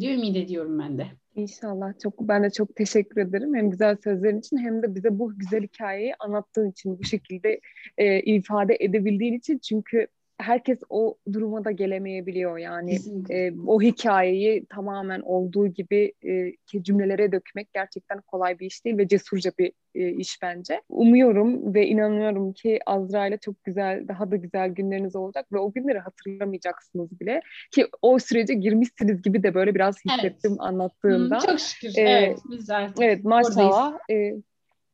diye ümit ediyorum ben de. İnşallah. Çok ben de çok teşekkür ederim. Hem güzel sözlerin için hem de bize bu güzel hikayeyi anlattığın için bu şekilde e, ifade edebildiğin için çünkü herkes o duruma da gelemeyebiliyor yani e, o hikayeyi tamamen olduğu gibi e, cümlelere dökmek gerçekten kolay bir iş değil ve cesurca bir e, iş bence. Umuyorum ve inanıyorum ki Azra ile çok güzel daha da güzel günleriniz olacak ve o günleri hatırlamayacaksınız bile ki o sürece girmişsiniz gibi de böyle biraz hissettim evet. anlattığımda. Hmm, çok şükür. Ee, evet biz artık Evet maşallah. E,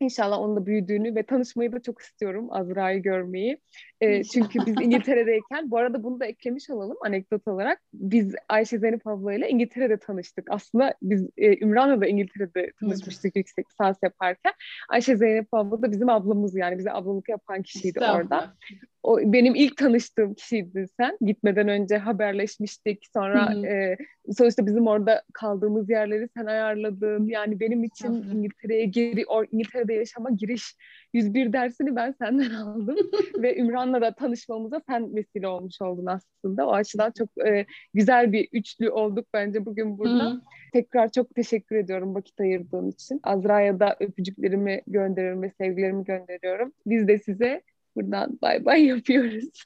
İnşallah onun da büyüdüğünü ve tanışmayı da çok istiyorum Azra'yı görmeyi. E, çünkü biz İngiltere'deyken, bu arada bunu da eklemiş olalım anekdot olarak. Biz Ayşe Zeynep abla ile İngiltere'de tanıştık. Aslında biz e, Ümran'la da İngiltere'de tanışmıştık yüksek lisans yaparken. Ayşe Zeynep abla da bizim ablamız yani bize ablalık yapan kişiydi orada o benim ilk tanıştığım kişiydin sen. Gitmeden önce haberleşmiştik. Sonra e, sonuçta bizim orada kaldığımız yerleri sen ayarladın. Yani benim için İngiltere'ye geri or, İngiltere'de yaşama giriş 101 dersini ben senden aldım ve Ümran'la da tanışmamıza sen vesile olmuş oldun aslında. O açıdan çok e, güzel bir üçlü olduk bence bugün burada. Hı-hı. Tekrar çok teşekkür ediyorum vakit ayırdığın için. Azra'ya da öpücüklerimi gönderiyorum ve sevgilerimi gönderiyorum. Biz de size buradan bay bay yapıyoruz.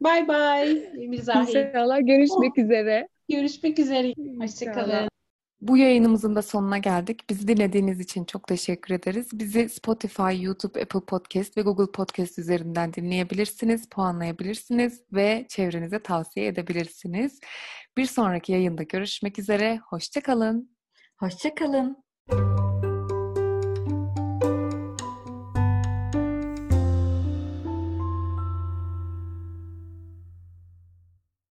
Bay bay Mizahi. İnşallah görüşmek üzere. Görüşmek üzere. Hoşçakalın. Bu yayınımızın da sonuna geldik. Bizi dinlediğiniz için çok teşekkür ederiz. Bizi Spotify, YouTube, Apple Podcast ve Google Podcast üzerinden dinleyebilirsiniz, puanlayabilirsiniz ve çevrenize tavsiye edebilirsiniz. Bir sonraki yayında görüşmek üzere. Hoşçakalın. Hoşçakalın.